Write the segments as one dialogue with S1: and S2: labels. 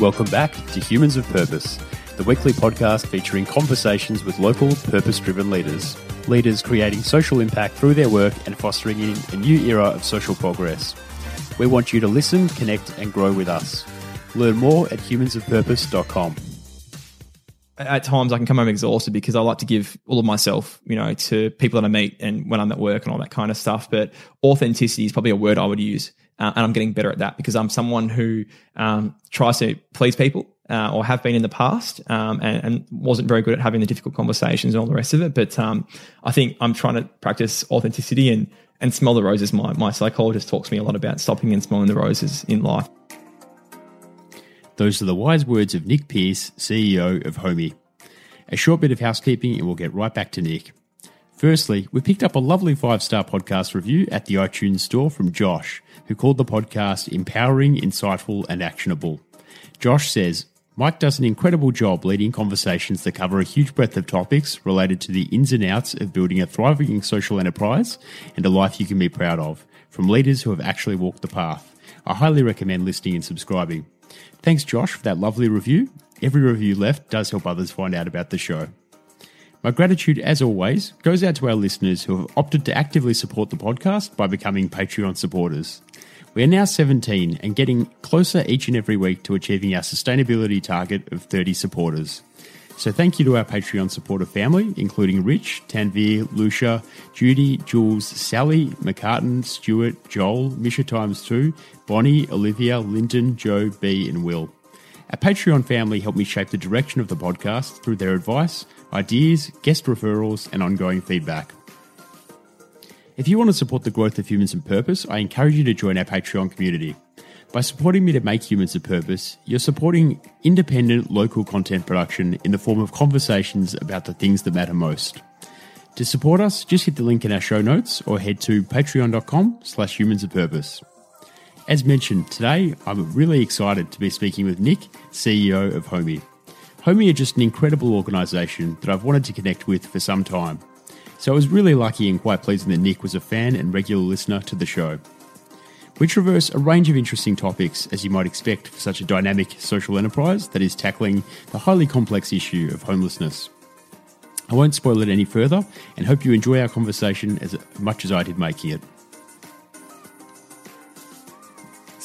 S1: Welcome back to Humans of Purpose, the weekly podcast featuring conversations with local purpose driven leaders. Leaders creating social impact through their work and fostering in a new era of social progress. We want you to listen, connect, and grow with us. Learn more at humansofpurpose.com.
S2: At times, I can come home exhausted because I like to give all of myself, you know, to people that I meet and when I'm at work and all that kind of stuff. But authenticity is probably a word I would use, uh, and I'm getting better at that because I'm someone who um, tries to please people uh, or have been in the past um, and, and, wasn't very good at having the difficult conversations and all the rest of it. But um, I think I'm trying to practice authenticity and and smell the roses. My my psychologist talks to me a lot about stopping and smelling the roses in life.
S1: Those are the wise words of Nick Pearce, CEO of Homie. A short bit of housekeeping and we'll get right back to Nick. Firstly, we picked up a lovely five star podcast review at the iTunes store from Josh, who called the podcast empowering, insightful, and actionable. Josh says, Mike does an incredible job leading conversations that cover a huge breadth of topics related to the ins and outs of building a thriving social enterprise and a life you can be proud of, from leaders who have actually walked the path. I highly recommend listening and subscribing. Thanks, Josh, for that lovely review. Every review left does help others find out about the show. My gratitude, as always, goes out to our listeners who have opted to actively support the podcast by becoming Patreon supporters. We are now 17 and getting closer each and every week to achieving our sustainability target of 30 supporters. So thank you to our Patreon supporter family, including Rich, Tanveer, Lusha, Judy, Jules, Sally, Macartan, Stuart, Joel, Misha times two, Bonny, Olivia, Lyndon, Jo, Bee, and Will. Our Patreon family helped me shape the direction of the podcast through their advice, ideas, guest referrals, and ongoing feedback. If you want to support the growth of Humans of Purpose, I encourage you to join our Patreon community. By supporting me to make Humans of Purpose, you're supporting independent local content production in the form of conversations about the things that matter most. To support us, just hit the link in our show notes or head to patreon.com slash humans of purpose. As mentioned, today I'm really excited to be speaking with Nick, CEO of Homie. Homie are just an incredible organisation that I've wanted to connect with for some time. So I was really lucky and quite pleasing that Nick was a fan and regular listener to the show. We traverse a range of interesting topics, as you might expect for such a dynamic social enterprise that is tackling the highly complex issue of homelessness. I won't spoil it any further and hope you enjoy our conversation as much as I did making it.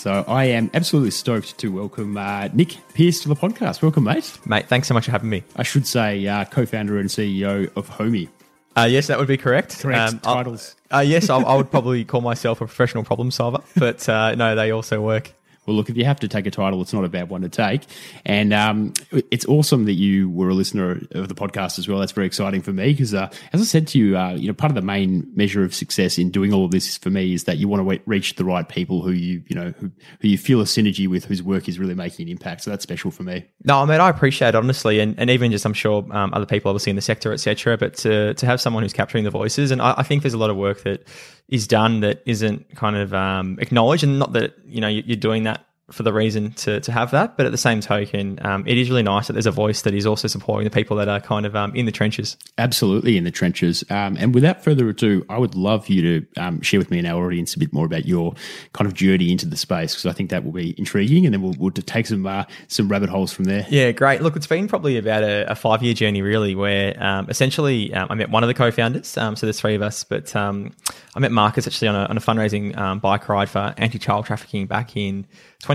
S1: So I am absolutely stoked to welcome uh, Nick Pearce to the podcast. Welcome, mate.
S2: Mate, thanks so much for having me.
S1: I should say uh, co-founder and CEO of Homie.
S2: Uh, yes, that would be correct.
S1: Correct um, titles.
S2: Uh, yes, I, I, would probably call myself a professional problem solver, but uh, no, they also work.
S1: Well, look, if you have to take a title, it's not a bad one to take. And um, it's awesome that you were a listener of the podcast as well. That's very exciting for me because, uh, as I said to you, uh, you know, part of the main measure of success in doing all of this for me is that you want to reach the right people who you, you know, who, who you feel a synergy with, whose work is really making an impact. So that's special for me.
S2: No, I mean, I appreciate it, honestly. And, and even just, I'm sure um, other people obviously in the sector, etc. But to, to have someone who's capturing the voices, and I, I think there's a lot of work that is done that isn't kind of um, acknowledged and not that, you know, you're doing that for the reason to, to have that. But at the same token, um, it is really nice that there's a voice that is also supporting the people that are kind of um, in the trenches.
S1: Absolutely in the trenches. Um, and without further ado, I would love you to um, share with me and our audience a bit more about your kind of journey into the space because I think that will be intriguing, and then we'll, we'll take some uh, some rabbit holes from there.
S2: Yeah, great. Look, it's been probably about a, a five year journey, really, where um, essentially um, I met one of the co-founders. so there's three of us, but I met Marcus actually on a, on a fundraising bike ride for anti child trafficking back in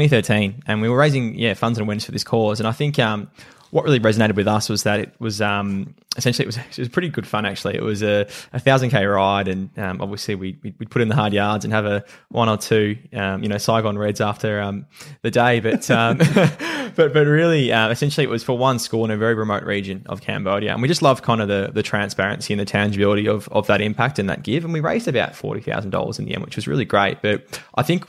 S2: 2013, and we were raising yeah funds and awareness for this cause. And I think um, what really resonated with us was that it was um, essentially it was, it was pretty good fun. Actually, it was a, thousand k ride, and um, obviously we we'd put in the hard yards and have a one or two um, you know Saigon Reds after um, the day. But um, but but really, uh, essentially, it was for one school in a very remote region of Cambodia, and we just loved kind of the the transparency and the tangibility of of that impact and that give. And we raised about forty thousand dollars in the end, which was really great. But I think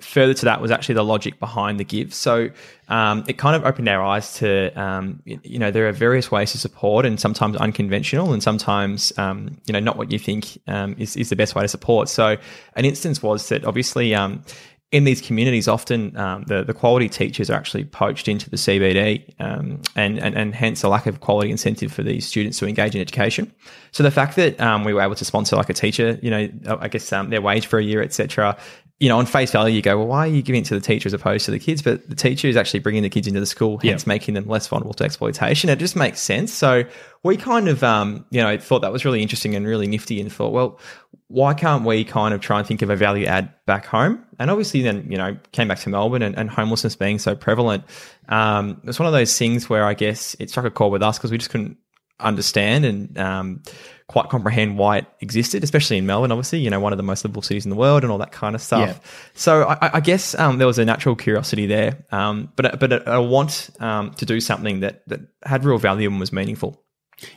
S2: further to that was actually the logic behind the give. So um, it kind of opened our eyes to, um, you know, there are various ways to support and sometimes unconventional and sometimes, um, you know, not what you think um, is, is the best way to support. So an instance was that obviously um, in these communities, often um, the, the quality teachers are actually poached into the CBD and, and, and hence a lack of quality incentive for these students to engage in education. So the fact that we were able to sponsor like a teacher, you know, I guess their wage for a year, etc., you know, on face value, you go, well, why are you giving it to the teacher as opposed to the kids? But the teacher is actually bringing the kids into the school, hence
S1: Yeah.
S2: making them less vulnerable to exploitation. It just makes sense. So we kind of, um, you know, thought that was really interesting and really nifty and thought, well, why can't we kind of try and think of a value add back home? And obviously then, you know, came back to Melbourne and, and homelessness being so prevalent. Um, it's one of those things where I guess it struck a chord with us because we just couldn't understand and um, quite comprehend why it existed, especially in Melbourne, obviously, you know, one of the most livable cities in the world and all that kind of stuff.
S1: Yeah.
S2: So I, I guess um, there was a natural curiosity there, um, but but a, a want um, to do something that that had real value and was meaningful.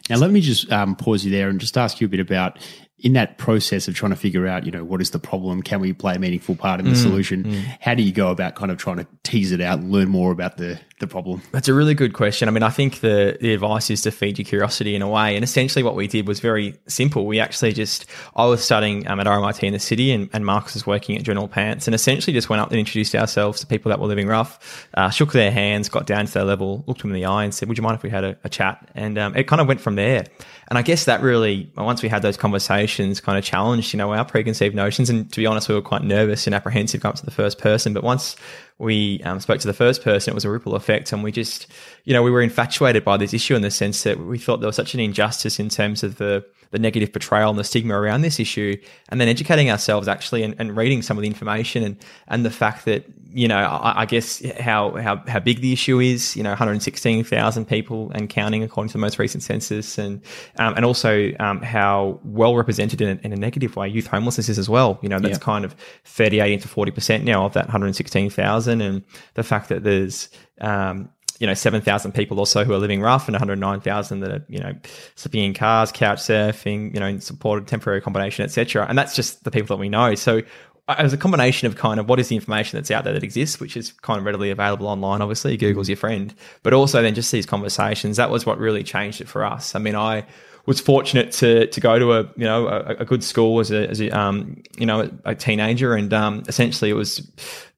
S1: Now, let me just um, pause you there and just ask you a bit about in that process of trying to figure out, you know, what is the problem? Can we play a meaningful part in the solution? How do you go about kind of trying to tease it out, and learn more about the the problem?
S2: That's a really good question. I mean, I think the, the advice is to feed your curiosity in a way. And essentially, what we did was very simple. We actually just, I was studying um, at RMIT in the city, and, and Marcus was working at General Pants, and essentially just went up and introduced ourselves to people that were living rough, uh, shook their hands, got down to their level, looked them in the eye, and said, Would you mind if we had a, a chat? And um, it kind of went from there. And I guess that really, once we had those conversations, kind of challenged, you know, our preconceived notions. And to be honest, we were quite nervous and apprehensive going up to the first person. But once we um, spoke to the first person, it was a ripple effect. And we just, you know, we were infatuated by this issue in the sense that we thought there was such an injustice in terms of the, the negative portrayal and the stigma around this issue. And then educating ourselves actually and, and reading some of the information and, and the fact that, you know, I, I guess how, how, how big the issue is, you know, 116,000 people and counting according to the most recent census and, um, and also, um, how well represented in a, in a negative way youth homelessness is as well. You know, that's
S1: Yeah.
S2: kind of 38 into 40% now of that 116,000 and the fact that there's, um, you know, 7,000 people or so who are living rough and 109,000 that are, you know, sleeping in cars, couch surfing, you know, in supported temporary accommodation, etc. And that's just the people that we know. So uh, as a combination of kind of what is the information that's out there that exists, which is kind of readily available online, obviously, Google's your friend, but also then just these conversations, that was what really changed it for us. I mean, I was fortunate to to go to a you know a, a good school as a as a um you know a teenager and um essentially it was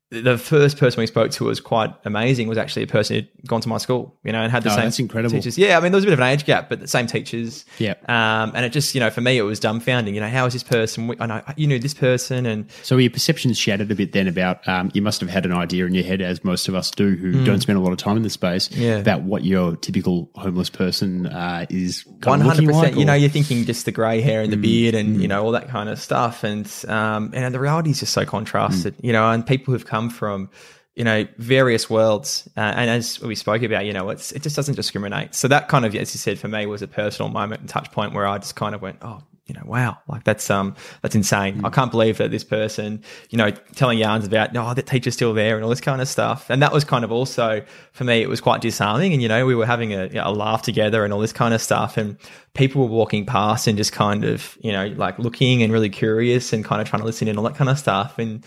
S2: the first person we spoke to was quite amazing was actually a person who'd gone to my school you know and had the
S1: Oh,
S2: same
S1: that's incredible.
S2: teachers yeah I mean there was a bit of an age gap but the same teachers
S1: Yeah.
S2: um and it just you know for me it was dumbfounding you know how is this person I know you knew this person and
S1: So your perceptions shattered a bit then about um, you must have had an idea in your head, as most of us do, who don't spend a lot of time in the space,
S2: Hmm. Yeah.
S1: about what your typical homeless person uh, is
S2: One hundred percent. You know, you're thinking just the grey hair and the beard and you know all that kind of stuff, and um, and the reality is just so contrasted. You know, and people who've come from you know various worlds, uh, and as we spoke about, you know, it's it just doesn't discriminate. So that kind of, as you said, for me was a personal moment and touch point where I just kind of went, oh. You know, wow, like that's um, that's insane. I can't believe that this person, you know, telling yarns about, oh, that teacher's still there and all this kind of stuff. And that was kind of also for me, it was quite disarming. And you know, we were having a, a laugh together and all this kind of stuff. And people were walking past and just kind of, you know, like looking and really curious and kind of trying to listen in all that kind of stuff. And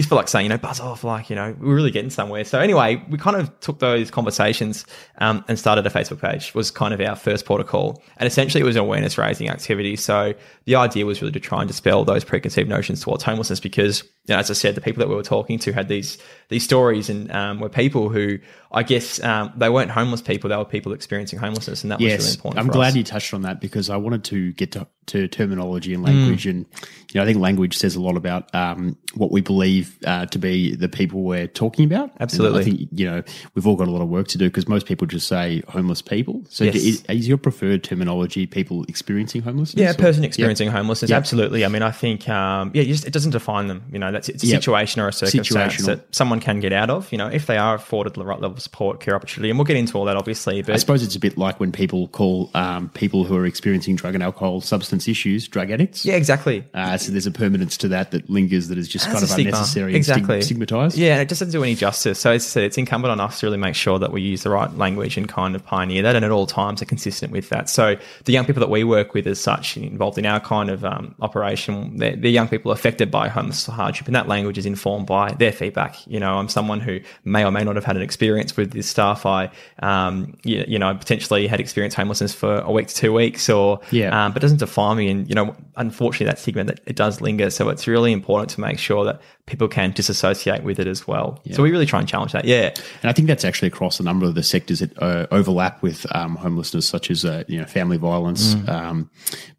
S2: just feel like saying, you know, buzz off, like, you know, we're really getting somewhere. So anyway, we kind of took those conversations um, and started a Facebook page was kind of our first protocol. And essentially it was an awareness raising activity. So the idea was really to try and dispel those preconceived notions towards homelessness because, you know, as I said, the people that we were talking to had these, these stories and um, were people who I guess um, they weren't homeless people. They were people experiencing homelessness. And that was really
S1: Yes,
S2: important.
S1: I'm glad
S2: us.
S1: you touched on that because I wanted to get to, to terminology
S2: Mm.
S1: and language, and you know, I think language says a lot about um, what we believe uh, to be the people we're talking about. And
S2: Absolutely.
S1: I think you know we've all got a lot of work to do because most people just say homeless people. So,
S2: Yes.
S1: is, is your preferred terminology people experiencing homelessness?
S2: Yeah,
S1: or-
S2: person experiencing homelessness.
S1: Yeah.
S2: Absolutely. I mean, I think, um, yeah, just, it doesn't define them. You know, that's it's a
S1: Yep.
S2: situation or a circumstance that someone can get out of. You know, if they are afforded the right level of support, care, opportunity, and we'll get into all that obviously. But
S1: I suppose it's a bit like when people call um, people who are experiencing drug and alcohol substance issues drug addicts.
S2: yeah, exactly.
S1: Uh, so there's a permanence to that that lingers that is just
S2: That's
S1: kind of
S2: stigma.
S1: unnecessary
S2: exactly.
S1: stig- stigmatized.
S2: Yeah, and it just doesn't do any justice. So as I said, it's incumbent on us to really make sure that we use the right language and kind of pioneer that, and at all times are consistent with that. So the young people that we work with, as such, involved in our kind of um, operation, they're, they're young people affected by homeless hardship, and that language is informed by their feedback. You know, I'm someone who may or may not have had an experience with this stuff. I, um, you, you know, I potentially had experienced homelessness for a week to two weeks, or
S1: Yeah.
S2: um, but it doesn't define me. And you know, unfortunately, that stigma that it does linger. So it's really important to make sure that people can disassociate with it as well. So we really try and challenge that. Yeah,
S1: And I think that's actually across a number of the sectors that uh, overlap with um, homelessness, such as uh, you know family violence, um,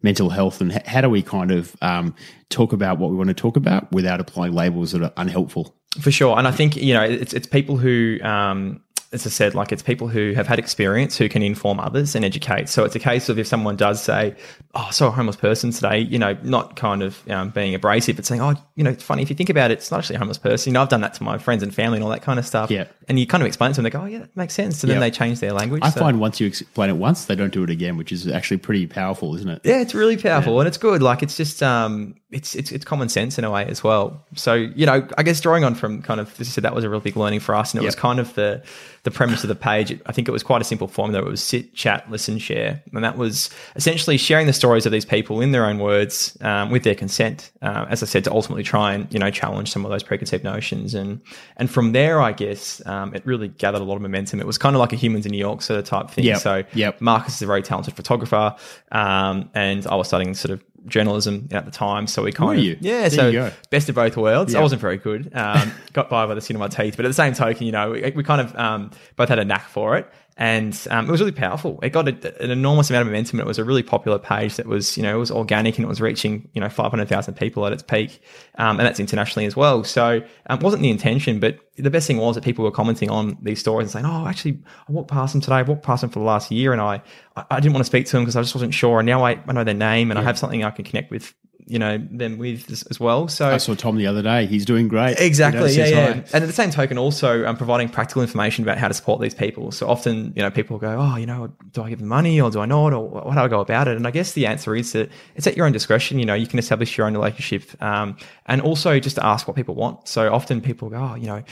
S1: mental health, and h- how do we kind of um, talk about what we want to talk about without applying labels that are unhelpful.
S2: For sure, and I think you know it's it's people who um, as I said, like it's people who have had experience who can inform others and educate. So it's a case of if someone does say, "Oh, I saw a homeless person today," you know, not kind of um, being abrasive, but saying, "Oh, you know, it's funny if you think about it, it's not actually a homeless person." You know, I've done that to my friends and family and all that kind of stuff.
S1: Yeah.
S2: and you kind of explain to them, they go, "Oh, yeah, that makes sense," and then they change their language.
S1: I
S2: So-
S1: find once you explain it once, they don't do it again, which is actually pretty powerful, isn't it?
S2: Yeah, it's really powerful and it's good. Like it's just um it's it's it's common sense in a way as well. So, you know, I guess drawing on from kind of as I said, that was a real big learning for us. And it was kind of the the premise of the page. I think it was quite a simple formula. It was sit, chat, listen, share. And that was essentially sharing the stories of these people in their own words, um, with their consent. Uh, as I said, to ultimately try and, you know, challenge some of those preconceived notions. And and from there I guess um, it really gathered a lot of momentum. It was kind of like a humans in New York sort of type thing.
S1: Yep.
S2: So
S1: Yep.
S2: Marcus is a very talented photographer, um, and I was studying sort of journalism at the time. So we kind
S1: Were
S2: of
S1: you?
S2: yeah,
S1: There
S2: so
S1: you
S2: best of both worlds. I wasn't very good, um, got by by the skin of my teeth, but at the same token, you know, we, we kind of um, both had a knack for it. And um, it was really powerful. It got a, an enormous amount of momentum. It was a really popular page that was, you know, it was organic and it was reaching, you know, 500,000 people at its peak. Um, and that's internationally as well. So um, it wasn't the intention, but the best thing was that people were commenting on these stories and saying, oh, actually, I walked past them today. I walked past them for the last year and I, I, I didn't want to speak to them because I just wasn't sure. And now I, I know their name and I have something I can connect with, you know, them with as, as well. So
S1: I saw Tom the other day. He's doing great.
S2: Exactly.
S1: You know,
S2: yeah, yeah.
S1: hi.
S2: And at the same token, also um, providing practical information about how to support these people. So often, you know, people go, "Oh, you know, do I give them money or do I not, or what do I go about it?" And I guess the answer is that it's at your own discretion. You know, you can establish your own relationship, um, and also just to ask what people want. So often people go, "Oh, you know."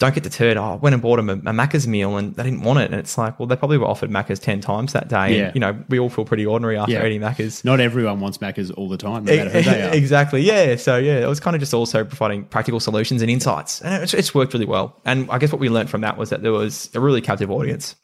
S2: Don't get deterred. Oh, I went and bought them a, a Macca's meal and they didn't want it. And it's like, well, they probably were offered Macca's 10 times that day.
S1: Yeah.
S2: And, you know, we all feel pretty ordinary after
S1: Yeah.
S2: eating Macca's.
S1: Not everyone wants Maccas all the time, no matter who they are.
S2: exactly. Yeah. So yeah, it was kind of just also providing practical solutions and insights, and it's, it's worked really well. And I guess what we learned from that was that there was a really captive audience.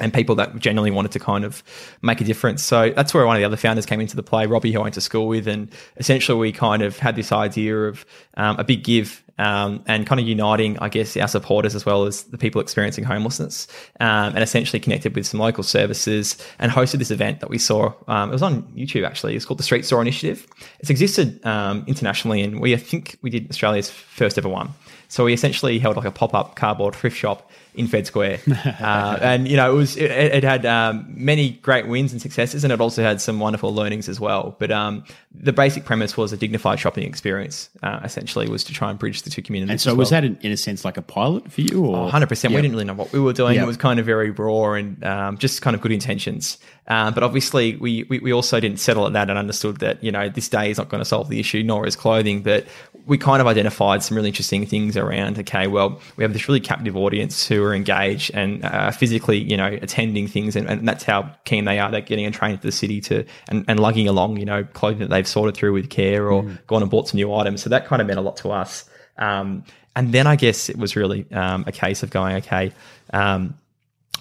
S2: And people that genuinely wanted to kind of make a difference. So that's where one of the other founders came into the play, Robbie, who I went to school with. And essentially, we kind of had this idea of um, a big give um, and kind of uniting, I guess, our supporters as well as the people experiencing homelessness, um, and essentially connected with some local services and hosted this event that we saw. Um, it was on YouTube actually. It's called the Street Store Initiative. It's existed um, internationally, and we I think we did Australia's first ever one. So we essentially held like a pop up cardboard thrift shop in Fed Square, uh, and you know it was it, it had um, many great wins and successes, and it also had some wonderful learnings as well. But um, the basic premise was a dignified shopping experience. Uh, essentially, was to try and bridge the two communities.
S1: And so
S2: as
S1: was
S2: well.
S1: that, in, in a sense, like a pilot for you? Or
S2: hundred percent. We didn't really know what we were doing.
S1: Yeah.
S2: It was kind of very raw and um, just kind of good intentions. Um, but obviously, we, we we also didn't settle at that and understood that you know this day is not going to solve the issue, nor is clothing. But we kind of identified some really interesting things around. Okay, well, we have this really captive audience who are engaged and uh, physically, you know, attending things, and, and that's how keen they are. They're getting a train to the city to and, and lugging along, you know, clothing that they've sorted through with care or gone and bought some new items. So that kind of meant a lot to us. Um, and then I guess it was really um, a case of going, okay, um,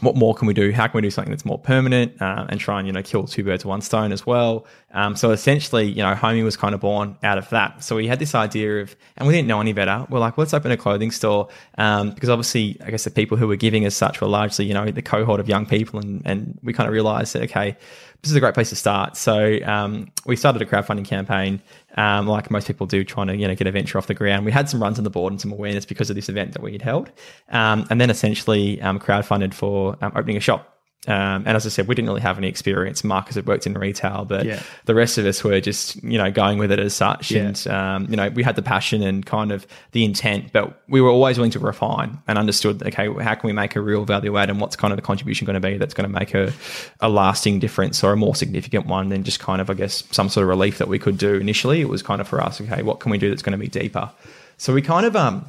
S2: what more can we do? How can we do something that's more permanent uh, and try and you know kill two birds with one stone as well? Um, so essentially, you know, Homie was kind of born out of that. So we had this idea of, and we didn't know any better. We're like, let's open a clothing store um, because obviously, I guess the people who were giving as such were largely you know the cohort of young people, and and we kind of realized that okay, this is a great place to start. So um, we started a crowdfunding campaign, um, like most people do, trying to you know get a venture off the ground. We had some runs on the board and some awareness because of this event that we had held, um, and then essentially um, crowdfunded for um, opening a shop. Um, and as I said, we didn't really have any experience. Marcus had worked in retail, but
S1: Yeah.
S2: the rest of us were just, you know, going with it as such.
S1: Yeah.
S2: And, um, you know, we had the passion and kind of the intent, but we were always willing to refine and understood, okay, how can we make a real value add and what's kind of the contribution going to be that's going to make a, a lasting difference or a more significant one than just kind of, I guess, some sort of relief that we could do initially. It was kind of for us, okay, what can we do that's going to be deeper? So we kind of, um,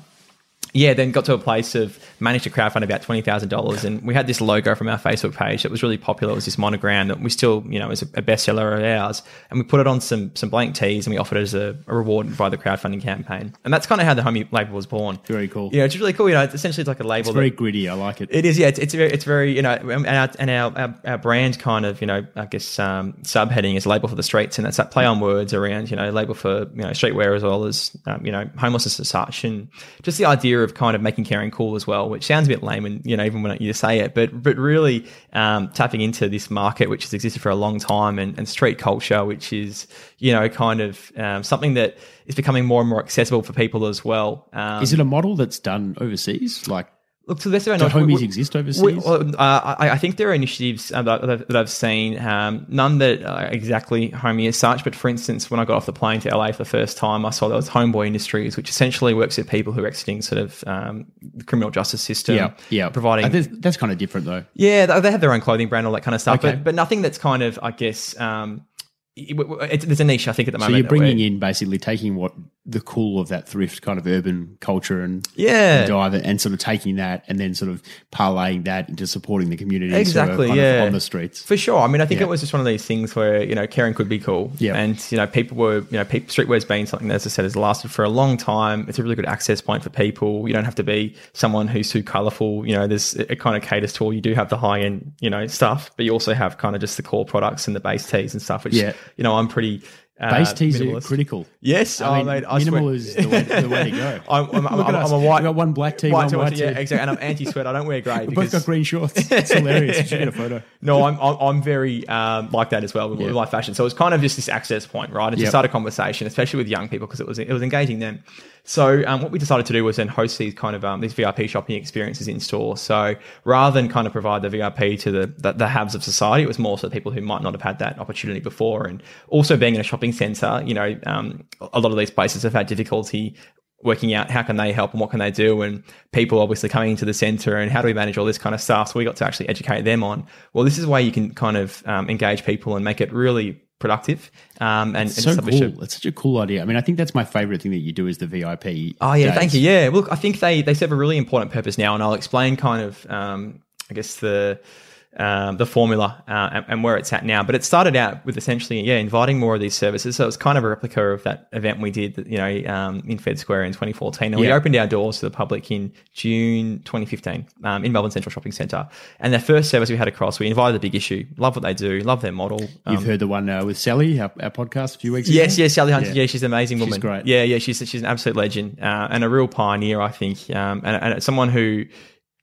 S2: yeah, then got to a place of managed to crowdfund about twenty thousand dollars, and we had this logo from our Facebook page that was really popular. It was this monogram that we still, you know, is a, bestseller of ours, and we put it on some some blank tees, and we offered it as a, a reward by the crowdfunding campaign, and that's kind of how the homie label was born.
S1: Very cool.
S2: Yeah, it's really cool. You know, it's essentially it's like a label.
S1: It's very
S2: that,
S1: gritty. I like it.
S2: it is, yeah. It's, it's very, it's very, you know, and our and our, our, our brand kind of, you know, I guess um, subheading is label for the streets, and that's that play on words around, you know, label for you know streetwear as well as um, you know homelessness as such, and just the idea of kind of making caring cool as well, which sounds a bit lame, and you know, even when you say it, but but really um, tapping into this market which has existed for a long time, and, and street culture, which is you know kind of um, something that is becoming more and more accessible for people as well. Um,
S1: Is it a model that's done overseas? Like,
S2: Look, to the best of our
S1: do
S2: knowledge, we-
S1: homies
S2: we-
S1: exist overseas?
S2: we- uh, I, I think there are initiatives uh, that, that I've seen, um, none that are exactly Homie as such. But for instance, when I got off the plane to LA for the first time, I saw there was Homeboy Industries, which essentially works with people who are exiting sort of um, the criminal justice system.
S1: yeah, yeah.
S2: providing
S1: Uh, that's, kind of different though.
S2: yeah, they have their own clothing brand, all that kind of stuff,
S1: Okay.
S2: but but nothing that's kind of, I guess, um, there's a niche I think at the moment.
S1: So you're bringing in basically taking what the cool of that thrift kind of urban culture and
S2: Yeah.
S1: dive it and sort of taking that and then sort of parlaying that into supporting the community sort
S2: Exactly,
S1: kind of
S2: yeah.
S1: on the streets.
S2: For sure. I mean, I think
S1: Yeah.
S2: it was just one of these things where, you know, caring could be cool.
S1: Yeah.
S2: And, you know, people were, you know, people, streetwear's been something that, as I said, has lasted for a long time. It's a really good access point for people. You don't have to be someone who's too colorful. You know, there's, it kind of caters to all. You do have the high end, you know, stuff, but you also have kind of just the core products and the base tees and stuff, which,
S1: Yeah.
S2: You know, I'm pretty. Uh,
S1: Base tees are critical.
S2: Yes,
S1: I
S2: oh,
S1: mean,
S2: mate, I
S1: minimal
S2: swear-
S1: is the way, the way to go.
S2: I'm, I'm, I'm, I'm a white.
S1: We've got one black tee,
S2: white
S1: one
S2: tee,
S1: white
S2: yeah,
S1: tee.
S2: exactly. And I'm anti-sweat. I don't wear grey.
S1: We've both got green shorts. It's hilarious. You should get a photo.
S2: No, I'm I'm, I'm very um, like that as well with,
S1: Yeah.
S2: my fashion. So it's kind of just this access point, right? And to
S1: Yep.
S2: start a conversation, especially with young people, because it was it was engaging them. So um, what we decided to do was then host these kind of um, these VIP shopping experiences in store. So rather than kind of provide the VIP to the, the the haves of society, it was more so people who might not have had that opportunity before. And also being in a shopping centre, you know, um, a lot of these places have had difficulty working out how can they help and what can they do and people obviously coming into the center and how do we manage all this kind of stuff so we got to actually educate them on well this is where you can kind of um, engage people and make it really productive um, and, and
S1: so cool. It's such a cool idea. I mean, I think that's my favorite thing that you do is the VIP.
S2: Oh yeah,
S1: days.
S2: thank you. Yeah, look, I think they they serve a really important purpose now, and I'll explain kind of, um, I guess the um, the formula uh, and, and where it's at now. But it started out with essentially, yeah, inviting more of these services. So it was kind of a replica of that event we did, you know, um, in Fed Square in 2014, and we opened our doors to the public in June 2015 um, in Melbourne Central Shopping Centre. And the first service we had across, we invited the big issue. Love what they do. Love their model. Um,
S1: You've heard the one uh, with Sally, our, our podcast a few weeks
S2: Yes,
S1: ago.
S2: yes, yes, Sally Hunter.
S1: Yeah.
S2: Yeah, she's an amazing woman.
S1: She's great.
S2: Yeah, yeah, she's she's an absolute legend uh, and a real pioneer, I think, um, and, and someone who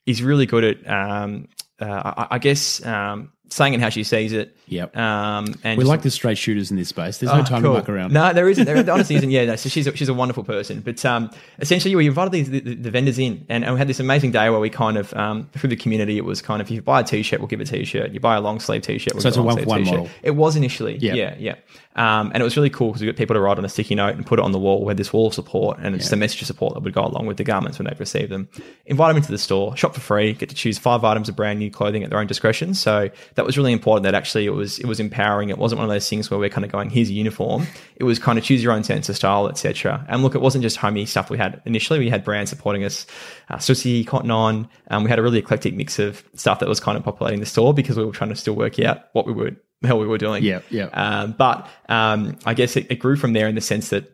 S2: is really good at, um, uh, I, I guess, um, saying it how she sees it.
S1: Yep.
S2: Um, and
S1: We like the straight shooters in this space. There's no
S2: Oh,
S1: time
S2: cool.
S1: to muck around.
S2: No, there isn't. There, honestly isn't. Yeah, no, so she's a, she's a wonderful person. But um, essentially, we invited these the, the vendors in, and, and we had this amazing day where we kind of um, through the community. It was kind of if you buy a t-shirt, we'll give a t-shirt. You buy a long sleeve t-shirt, we'll
S1: So
S2: give
S1: it's a
S2: a
S1: one for one
S2: t-shirt.
S1: model.
S2: It was initially,
S1: Yeah.
S2: yeah, yeah. Um, and it was really cool because we got people to write on a sticky note and put it on the wall. We had this wall of support and just a message of support that would go along with the garments when they've received them. Invite them into the store, shop for free, get to choose five items of brand new clothing at their own discretion. So that was really important. That actually it was it was empowering. It wasn't one of those things where we're kind of going, here's a uniform. It was kind of choose your own sense of style, etc. And look, it wasn't just Homie stuff we had initially. We had brands supporting us, uh, Stussy, Cotton On. Um, we had a really eclectic mix of stuff that was kind of populating the store because we were trying to still work out what we were hell we were doing.
S1: Yeah, yeah.
S2: Um, but um, I guess it, it grew from there in the sense that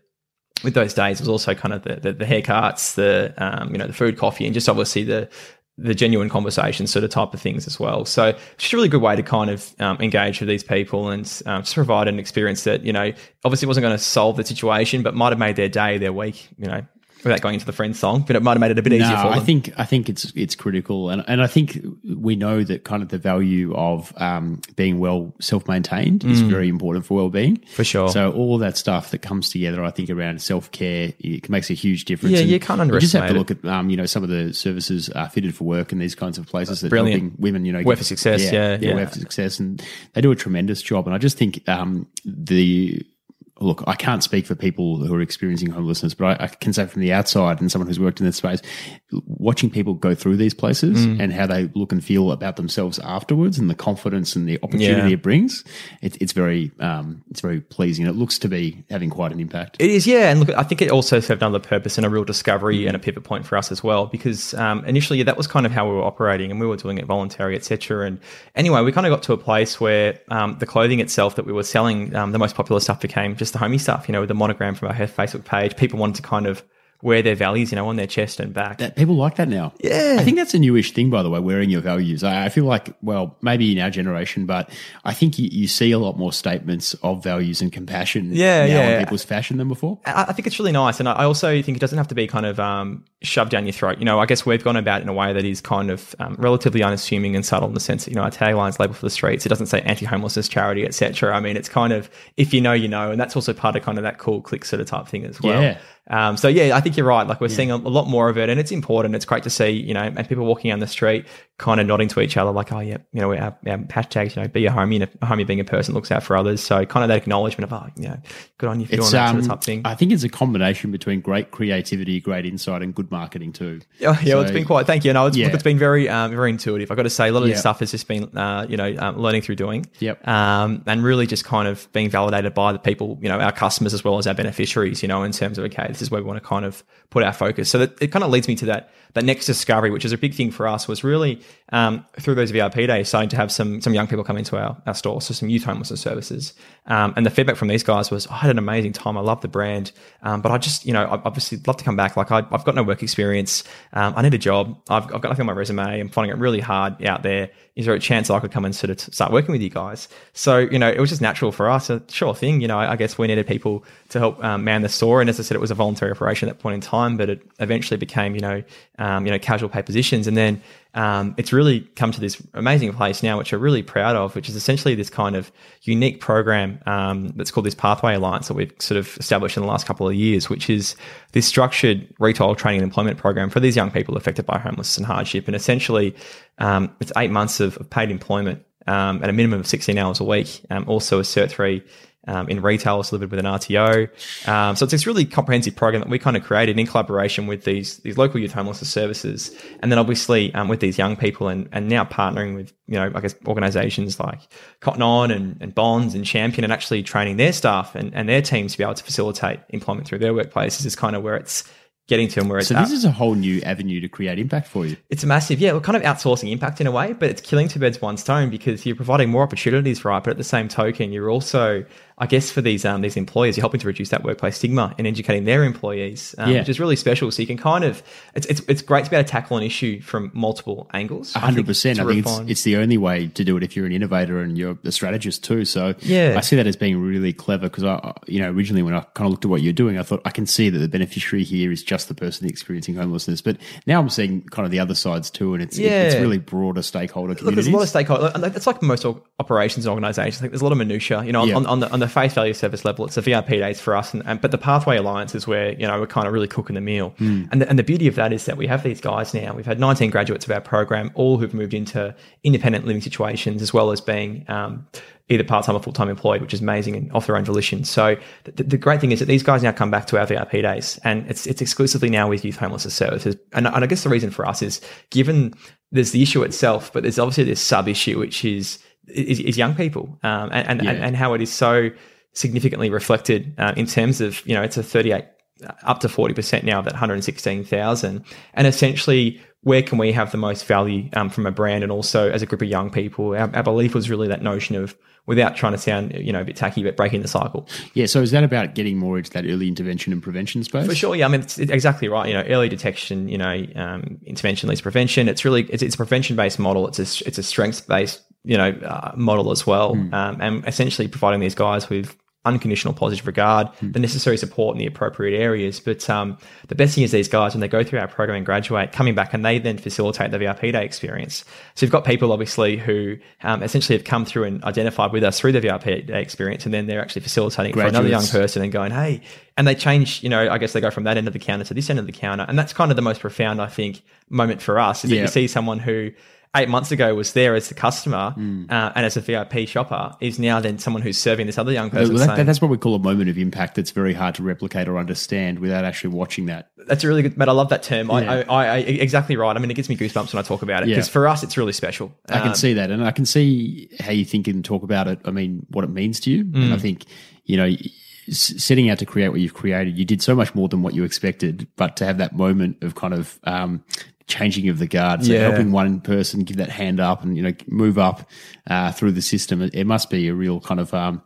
S2: with those days it was also kind of the, the, the haircuts, the um, you know the food, coffee, and just obviously the the genuine conversation sort of type of things as well. So it's just a really good way to kind of um, engage with these people and um, just provide an experience that you know obviously wasn't going to solve the situation, but might have made their day, their week, you know. Without going into the friend song, but it might have made it a bit easier for them.
S1: I think I think it's it's critical, and and I think we know that kind of the value of um, being well self maintained is very important for well being.
S2: Mm. For sure.
S1: So all that stuff that comes together, I think, around self care, it makes a huge difference.
S2: Yeah,
S1: And
S2: you can't
S1: You just have to look at um, you know some of the services are fitted for work and these kinds of places that
S2: Brilliant.
S1: helping women, you know,
S2: Work for success, yeah, yeah.
S1: Work for success, and they do a tremendous job. And I just think um, the look, I can't speak for people who are experiencing homelessness, but I, I can say from the outside and someone who's worked in this space, watching people go through these places
S2: Mm.
S1: and how they look and feel about themselves afterwards, and the confidence and the opportunity
S2: Yeah.
S1: it brings, it, it's very, um, it's very pleasing. And it looks to be having quite an impact.
S2: It is, yeah, and look, I think it also served another purpose and a real discovery and a pivot point for us as well. Because um, initially, yeah, that was kind of how we were operating, and we were doing it voluntary, etc. And anyway, we kind of got to a place where um, the clothing itself that we were selling, um, the most popular stuff became just the Homie stuff. You know, with the monogram from our Facebook page, people wanted to kind of wear their values, you know, on their chest and back.
S1: That people like that now.
S2: Yeah.
S1: I think that's a newish thing, by the way, wearing your values. I, I feel like, well, maybe in our generation, but I think you, you see a lot more statements of values and compassion
S2: Yeah,
S1: now
S2: yeah.
S1: in people's fashion than before.
S2: I I think it's really nice, and I also think it doesn't have to be kind of um, shoved down your throat. You know, I guess we've gone about it in a way that is kind of um, relatively unassuming and subtle in the sense that you know our tagline's label for the streets. It doesn't say anti-homelessness charity, etc. I mean, it's kind of if you know, you know, and that's also part of kind of that cool click sort of type thing as well.
S1: Yeah.
S2: Um, so yeah, I think you're right. Like we're seeing a, a lot more of it, and it's important. It's great to see, you know, and people walking down the street, kind of nodding to each other, like, oh yeah, you know, our, our hashtags, you know, be a homie, and a homie being a person looks out for others. So kind of that acknowledgement of, oh, you know, good on you for doing
S1: It's,
S2: that sort
S1: um,
S2: of thing.
S1: I think it's a combination between great creativity, great insight, and good marketing too.
S2: Yeah, yeah, well, it's
S1: So-
S2: been quite. Thank you. No, it's,
S1: Yeah.
S2: look, it's been very, um, very intuitive. I've got to say, a lot of
S1: Yeah.
S2: this stuff has just been, uh, you know, um, learning through doing.
S1: Yep.
S2: Um, and really just kind of being validated by the people, you know, our customers as well as our beneficiaries. You know, in terms of okay, this is where we want to kind of put our focus. So that it kind of leads me to that that next discovery, which is a big thing for us, was really um, through those VIP days, starting to have some some young people come into our, our store, so some youth homelessness services. Um, and the feedback from these guys was, I had an amazing time. I love the brand, um, but I just, you know, I obviously love to come back. Like I, I've got no work experience. Um, I need a job. I've, I've got nothing on my resume. I'm finding it really hard out there. Is there a chance I could come and sort of start working with you guys? So, you know, it was just natural for us. A sure thing. You know, I guess we needed people to help um, man the store. And as I said, it was a voluntary operation at that point in time, but it eventually became, you know, um, you know, casual pay positions. And then um, it's really come to this amazing place now, which we're really proud of, which is essentially this kind of unique program um, that's called this Pathway Alliance that we've sort of established in the last couple of years, which is this structured retail training and employment program for these young people affected by homelessness and hardship. And essentially, um, it's eight months of, of paid employment um, at a minimum of 16 hours a week, um, also a Cert 3 um, in retail, it's delivered with an RTO. Um, so it's this really comprehensive program that we kind of created in collaboration with these these local youth homelessness services, and then obviously um, with these young people, and and now partnering with you know I guess organisations like Cotton On and, and Bonds and Champion, and actually training their staff and, and their teams to be able to facilitate employment through their workplaces is kind of where it's getting to and where it's
S1: So
S2: at.
S1: this is a whole new avenue to create impact for you.
S2: It's a massive. Yeah, we're kind of outsourcing impact in a way, but it's killing two birds one stone because you're providing more opportunities, right? But at the same token, you're also, I guess, for these um, these employers, you're helping to reduce that workplace stigma and educating their employees, um,
S1: Yeah.
S2: which is really special. So you can kind of, it's, it's it's great to be able to tackle an issue from multiple angles.
S1: Hundred percent. I think it's,
S2: refine-
S1: it's the only way to do it if you're an innovator and you're a strategist too. So
S2: Yeah.
S1: I see that as being really clever because I, you know, originally when I kind of looked at what you're doing, I thought I can see that the beneficiary here is just the person experiencing homelessness. But now I'm seeing kind of the other sides too, and it's it- it's really broader stakeholder
S2: Look, there's a lot of stakeholders. and It's like most operations and organisations. I think there's a lot of minutia. You know,
S1: Yeah.
S2: on, on the on the face value service level, it's a VIP days for us, and, and but the Pathway Alliance is where you know we're kind of really cooking the meal.
S1: Hmm.
S2: And the, and the beauty of that is that we have these guys now. We've had 19 graduates of our program, all who've moved into independent living situations, as well as being um, either part time or full time employed, which is amazing and off their own volition. So the, the great thing is that these guys now come back to our VIP days, and it's it's exclusively now with youth homelessness services. And, and I guess the reason for us is given there's the issue itself, but there's obviously this sub issue, which is is, is young people, um, and and, and and how it is so significantly reflected uh, in terms of you know it's a 38 up to 40% now of that 116,000 and essentially where can we have the most value um, from a brand and also as a group of young people our, our belief was really that notion of without trying to sound you know a bit tacky but breaking the cycle
S1: yeah. So is that about getting more into that early intervention and prevention space?
S2: for sure, yeah. I mean, it's, it's exactly right. You know, early detection, you know, um, intervention leads prevention. It's really it's, it's a prevention based model. It's a it's a strengths based you know uh, model as well, um, and essentially providing these guys with unconditional positive regard, the necessary support in the appropriate areas. But um, the best thing is these guys when they go through our program and graduate, coming back and they then facilitate the VIP day experience. So you've got people obviously who um, essentially have come through and identified with us through the VIP day experience, and then they're actually facilitating it for another young person and going, hey, and they change, you know, I guess they go from that end of the counter to this end of the counter. And that's kind of the most profound, I think, moment for us is that you see someone who eight months ago was there as the customer
S1: Hmm.
S2: uh, and as a VIP shopper is now then someone who's serving this other young
S1: Uh,
S2: person.
S1: well, that,
S2: saying,
S1: that's what we call a moment of impact. That's very hard to replicate or understand without actually watching that.
S2: that's a really good, but I love that term.
S1: Yeah.
S2: I, I, I, exactly right. I mean, it gives me goosebumps when I talk about it
S1: Yeah.
S2: because for us, it's really special.
S1: I can
S2: Um,
S1: see that, and I can see how you think and talk about it. I mean, what it means to you, and
S2: Mm.
S1: I think you know, setting out to create what you've created, you did so much more than what you expected. But to have that moment of kind of um, changing of the guard, so
S2: Yeah.
S1: helping one person give that hand up and you know move up uh, through the system, it, it must be a real kind of um,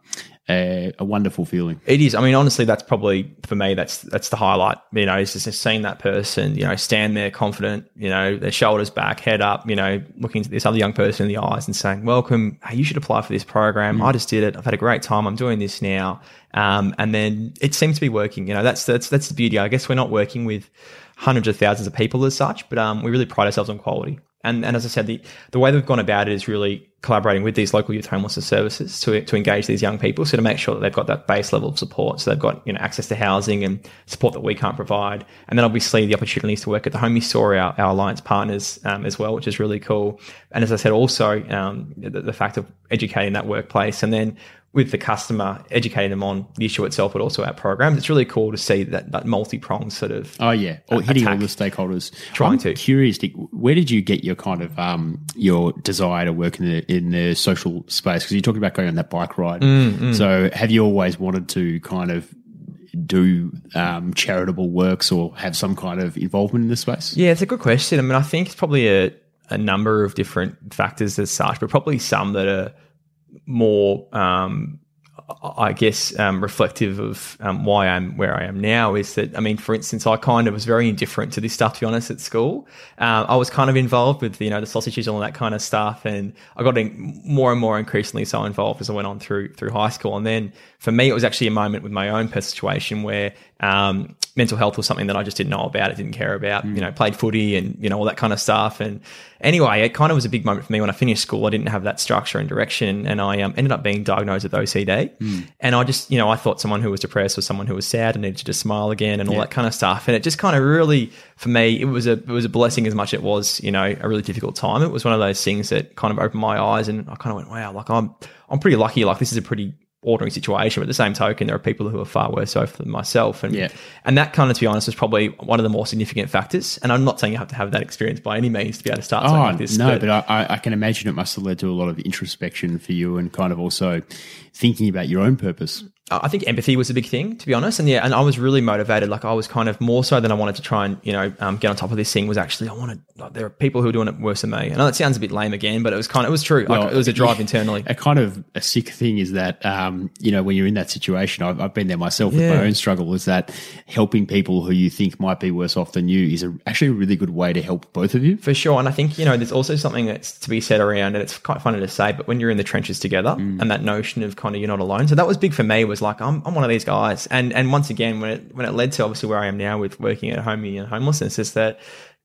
S1: a, a wonderful feeling.
S2: It is. I mean, honestly, that's probably for me. That's that's the highlight. You know, is just seeing that person, you know, stand there confident, you know, their shoulders back, head up, you know, looking at this other young person in the eyes and saying, "Welcome. Hey, you should apply for this program. I just did it. I've had a great time. I'm doing this now." Um, and then it seems to be working. You know, that's that's that's the beauty. I guess we're not working with hundreds of thousands of people as such, but um, we really pride ourselves on quality. And, and as I said, the, the way that we've gone about it is really collaborating with these local youth homelessness services to, to engage these young people. So to make sure that they've got that base level of support. So they've got, you know, access to housing and support that we can't provide. And then obviously the opportunities to work at the Homie Store, our, our alliance partners um, as well, which is really cool. And as I said, also um, the, the fact of educating that workplace and then with the customer, educating them on the issue itself, but also our programs. It's really cool to see that, that multi pronged sort of.
S1: Oh yeah, or hitting all the stakeholders.
S2: Trying
S1: I'm
S2: to.
S1: Curious, where did you get your kind of um, your desire to work in the in the social space? Because you talked about going on that bike ride. So have you always wanted to kind of do um, charitable works or have some kind of involvement in this space?
S2: Yeah, it's a good question. I mean, I think it's probably a, a number of different factors as such, but probably some that are more, um, I guess, um, reflective of um, why I'm where I am now. Is that, I mean, for instance, I kind of was very indifferent to this stuff, to be honest, at school. Um, I was kind of involved with, you know, the sausages and all that kind of stuff. And I got more and more increasingly so involved as I went on through through high school. And then for me, it was actually a moment with my own situation where um, mental health was something that I just didn't know about, I didn't care about. You know, played footy and you know all that kind of stuff. And anyway, it kind of was a big moment for me when I finished school. I didn't have that structure and direction, and I um, ended up being diagnosed with OCD. And I just, you know, I thought someone who was depressed was someone who was sad and needed to just smile again and all
S1: Yeah.
S2: that kind of stuff. And it just kind of really, for me, it was a it was a blessing as much as it was, you know, a really difficult time. It was one of those things that kind of opened my eyes, and I kind of went, wow, like I'm I'm pretty lucky. Like this is a pretty ordinary situation. But at the same token, there are people who are far worse off than myself. And
S1: Yeah.
S2: and that kind of, to be honest, is probably one of the more significant factors. And I'm not saying you have to have that experience by any means to be able to start something
S1: Oh
S2: like this.
S1: no, but, I, I- I can imagine it must have led to a lot of introspection for you and kind of also thinking about your own purpose.
S2: I think empathy was a big thing, to be honest. And yeah, and I was really motivated. Like I was kind of more so than I wanted to try and you know um, get on top of this thing. Was actually I wanted. Like, there are people who are doing it worse than me. I know that sounds a bit lame again, but it was kind of it was true. Like,
S1: Well,
S2: it was a drive internally.
S1: A kind of a sick thing is that, um, you know, when you're in that situation, I've, I've been there myself with my own struggle, is that helping people who you think might be worse off than you is a, actually a really good way to help both of you.
S2: For sure. And I think, you know, there's also something that's to be said around, and it's quite funny to say, but when you're in the trenches together
S1: Mm.
S2: and that notion of kind of you're not alone. So that was big for me was like, I'm, I'm one of these guys. And, and once again, when it, when it led to obviously where I am now with working at home and homelessness is that,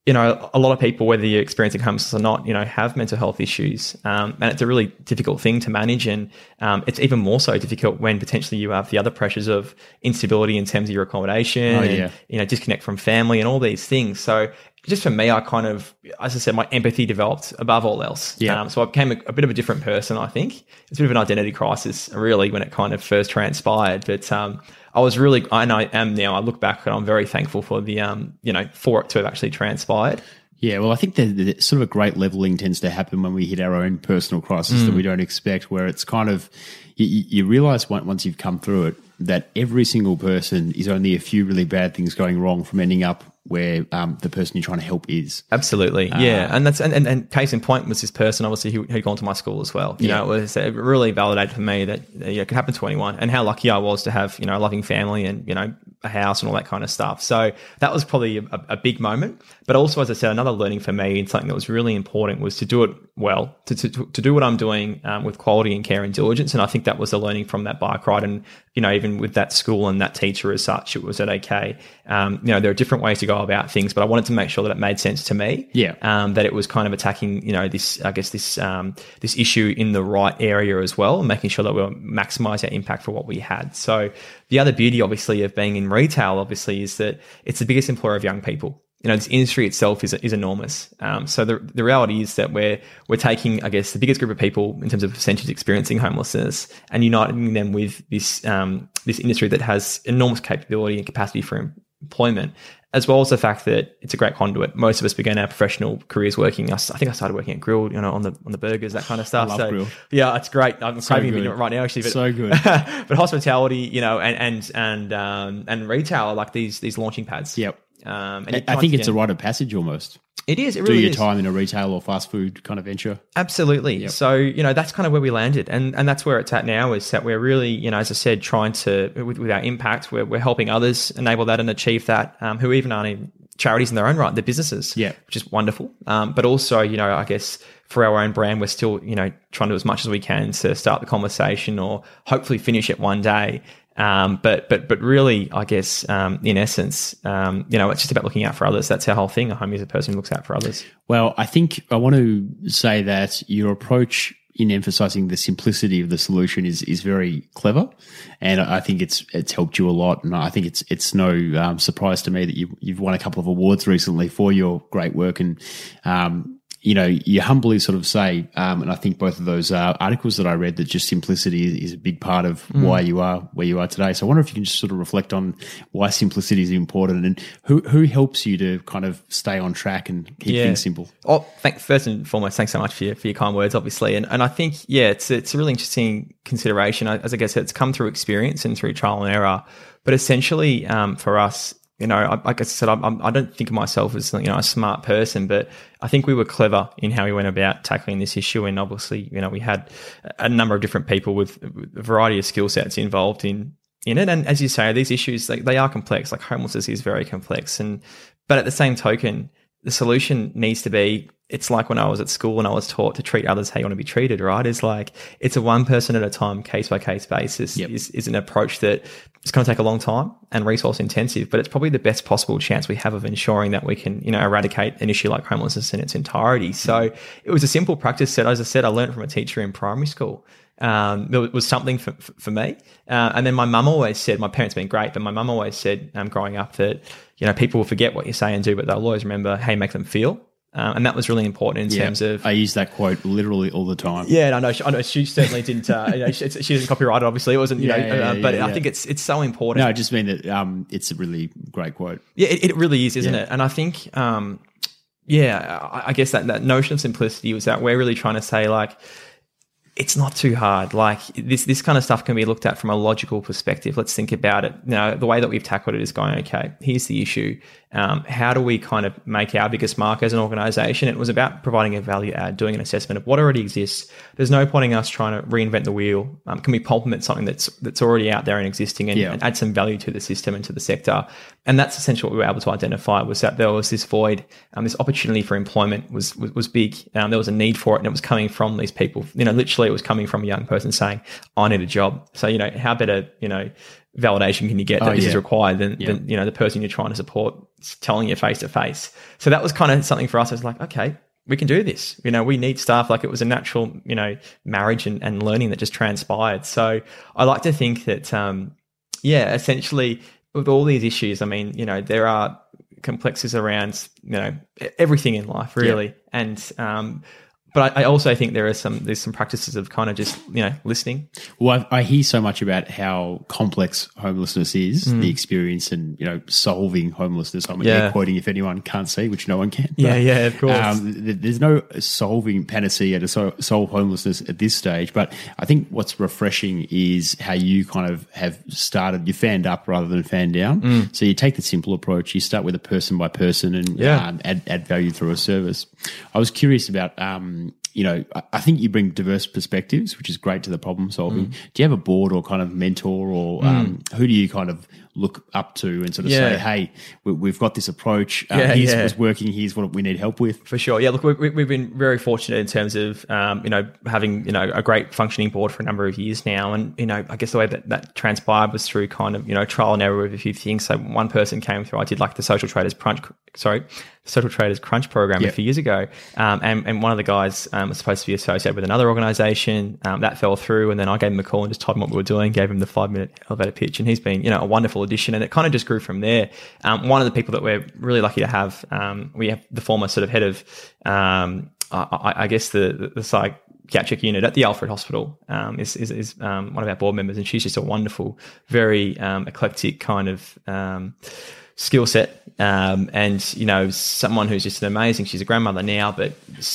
S2: you know, a lot of people, whether you're experiencing homelessness or not, you know, have mental health issues. Um, and it's a really difficult thing to manage. And um, it's even more so difficult when potentially you have the other pressures of instability in terms of your accommodation
S1: Oh,
S2: and, you know, disconnect from family and all these things. So just for me, I kind of, as I said, my empathy developed above all else.
S1: Yeah.
S2: Um, so I became a, a bit of a different person, I think. It's a bit of an identity crisis, really, when it kind of first transpired. But um, I was really, and I am now, I look back and I'm very thankful for the, um, you know, for it to have actually transpired.
S1: Yeah, well, I think that that sort of a great leveling tends to happen when we hit our own personal crisis that we don't expect, where it's kind of you you realize once you've come through it that every single person is only a few really bad things going wrong from ending up where um, the person you're trying to help is.
S2: Absolutely, yeah, and that's and, and, and case in point was this person. Obviously, who had gone to my school as well. You
S1: Yeah.
S2: know, it was it really validated for me that uh, you know, it could happen to anyone, and how lucky I was to have you know a loving family and you know a house and all that kind of stuff. So that was probably a, a big moment. But also, as I said, another learning for me and something that was really important was to do it well, to to, to do what I'm doing um, with quality and care and diligence. And I think that was a learning from that bike ride, and you know even with that school and that teacher as such, it was at OK. Um, you know, there are different ways to go about things, but I wanted to make sure that it made sense to me
S1: Yeah.
S2: um, that it was kind of attacking, you know, this, I guess this, um, this issue in the right area as well, and making sure that we maximize our impact for what we had. So the other beauty, obviously, of being in retail, obviously, is that it's the biggest employer of young people. You know, this industry itself is, is enormous. Um, so the, the reality is that we're, we're taking, I guess, the biggest group of people in terms of percentage experiencing homelessness and uniting them with this, um, this industry that has enormous capability and capacity for employment, as well as the fact that it's a great conduit. Most of us began our professional careers working. I, think I started working at Grill'd, you know, on the on the burgers, that kind of stuff.
S1: love
S2: so,
S1: Grill'd.
S2: Yeah, it's great. I'm craving
S1: good.
S2: it right now, actually. But,
S1: So good.
S2: but hospitality, you know, and and and um, and retail are like these these launching pads.
S1: Yep.
S2: Um, and
S1: I think it's a rite of passage almost.
S2: It is. It really do
S1: your
S2: is.
S1: time in a retail or fast food kind of venture.
S2: Absolutely. So, you know, that's kind of where we landed. And and that's where it's at now is that we're really, you know, as I said, trying to, with, with our impact, we're, we're helping others enable that and achieve that, um, who even aren't even charities in their own right, they're businesses,
S1: Yeah.
S2: which is wonderful. Um, but also, you know, I guess for our own brand, we're still, you know, trying to do as much as we can to start the conversation or hopefully finish it one day. Um, but but but really, I guess um, in essence, um, you know, it's just about looking out for others. That's our whole thing. A homie is a person who looks out for others.
S1: Well, I think I want to say that your approach in emphasizing the simplicity of the solution is is very clever, and I think it's it's helped you a lot. And I think it's it's no um, surprise to me that you you've won a couple of awards recently for your great work and. You know, you humbly sort of say, um, and I think both of those uh, articles that I read that just simplicity is a big part of why you are where you are today. So I wonder if you can just sort of reflect on why simplicity is important and who who helps you to kind of stay on track and keep
S2: Yeah.
S1: things simple.
S2: Oh, thank, first and foremost, thanks so much for your, for your kind words, obviously. And, and I think, yeah, it's, it's a really interesting consideration. As I guess it's come through experience and through trial and error. But essentially, um, for us, you know, I, like I said, I'm, I'm, I don't think of myself as, you know, a smart person, but I think we were clever in how we went about tackling this issue. And obviously, you know, we had a number of different people with a variety of skill sets involved in, in it. And as you say, these issues, like, they are complex. Like homelessness is very complex. And, but at the same token, the solution needs to be it's like when I was at school and I was taught to treat others how you want to be treated, right? It's like it's a one person at a time, case by case basis
S1: Yep.
S2: is, is an approach that it's going to take a long time and resource intensive, but it's probably the best possible chance we have of ensuring that we can, you know, eradicate an issue like homelessness in its entirety. So mm-hmm. it was a simple practice that, as I said, I learned from a teacher in primary school. Um, there was something for, for me. Uh, and then my mum always said, my parents have been great, but my mum always said, um, growing up that, you know, people will forget what you say and do, but they'll always remember how you make them feel. Um, and that was really important in terms of
S1: I use that quote literally all the time.
S2: yeah, and I know. She, I know she certainly didn't. Uh, you know, she, she didn't copyright it. Obviously, it wasn't. You
S1: Yeah,
S2: know,
S1: yeah,
S2: uh,
S1: yeah,
S2: but
S1: yeah,
S2: I think it's it's so important.
S1: No, I just mean that um, it's a really great quote.
S2: Yeah, it, it really is, isn't
S1: Yeah.
S2: it? And I think, um, yeah, I, I guess that that notion of simplicity was that we're really trying to say like. It's not too hard. Like this, this kind of stuff can be looked at from a logical perspective. Let's think about it. You the way that we've tackled it is going, okay, here's the issue. Um, how do we kind of make our biggest mark as an organization? It was about providing a value add, doing an assessment of what already exists. There's no point in us trying to reinvent the wheel. Um, can we complement something that's that's already out there and existing and,
S1: Yeah.
S2: and add some value to the system and to the sector? And that's essentially what we were able to identify was that there was this void, um, this opportunity for employment was was, was big. Um, there was a need for it, and it was coming from these people. You know, literally, it was coming from a young person saying, "I need a job." So you know, how better you know validation can you get that
S1: Oh,
S2: this is required than, than you know the person you're trying to support telling you face to face. So that was kind of something for us. I was like, okay, we can do this. You know, we need staff. Like it was a natural, you know, marriage and, and learning that just transpired. So I like to think that, um, yeah, essentially with all these issues, I mean, you know, there are complexities around, you know, everything in life really. And, um, but I, I also think there are some there's some practices of kind of just you know listening.
S1: Well, I, I hear so much about how complex homelessness is,
S2: Mm.
S1: the experience, and you know, solving homelessness. I'm
S2: Yeah.
S1: quoting if anyone can't see, which no one can.
S2: Yeah, yeah, of course.
S1: Um, th- there's no solving panacea to so- solve homelessness at this stage, but I think what's refreshing is how you kind of have started. You fanned up rather than fan down. So you take the simple approach. You start with a person by person and
S2: Mm. Yeah.
S1: um, add add value through a service. I was curious about. Um, you know, I- think you bring diverse perspectives, which is great to the problem solving.
S2: Mm.
S1: Do you have a board or kind of mentor, or um, who do you kind of look up to and sort of
S2: Yeah.
S1: say, "Hey, we, we've got this approach. Uh,
S2: Yeah,
S1: here's
S2: yeah.
S1: what's working. Here's what we need help with."
S2: For sure, yeah. Look, we, we've been very fortunate in terms of um, you know having you know a great functioning board for a number of years now, and you know I guess the way that that transpired was through kind of you know trial and error with a few things. So one person came through. I did like the social traders crunch, sorry, social traders crunch program
S1: Yeah.
S2: a few years ago, um, and and one of the guys um, was supposed to be associated with another organization um, that fell through, and then I gave him a call and just told him what we were doing, gave him the five minute elevator pitch, and he's been you know a wonderful addition, and it kind of just grew from there. Um, one of the people that we're really lucky to have, um, we have the former sort of head of, um, I, I- guess the the, the psychiatric unit at the Alfred Hospital um, is is, is um, one of our board members, and she's just a wonderful, very um, eclectic kind of. Um, skill set um, and you know someone who's just an amazing she's a grandmother now but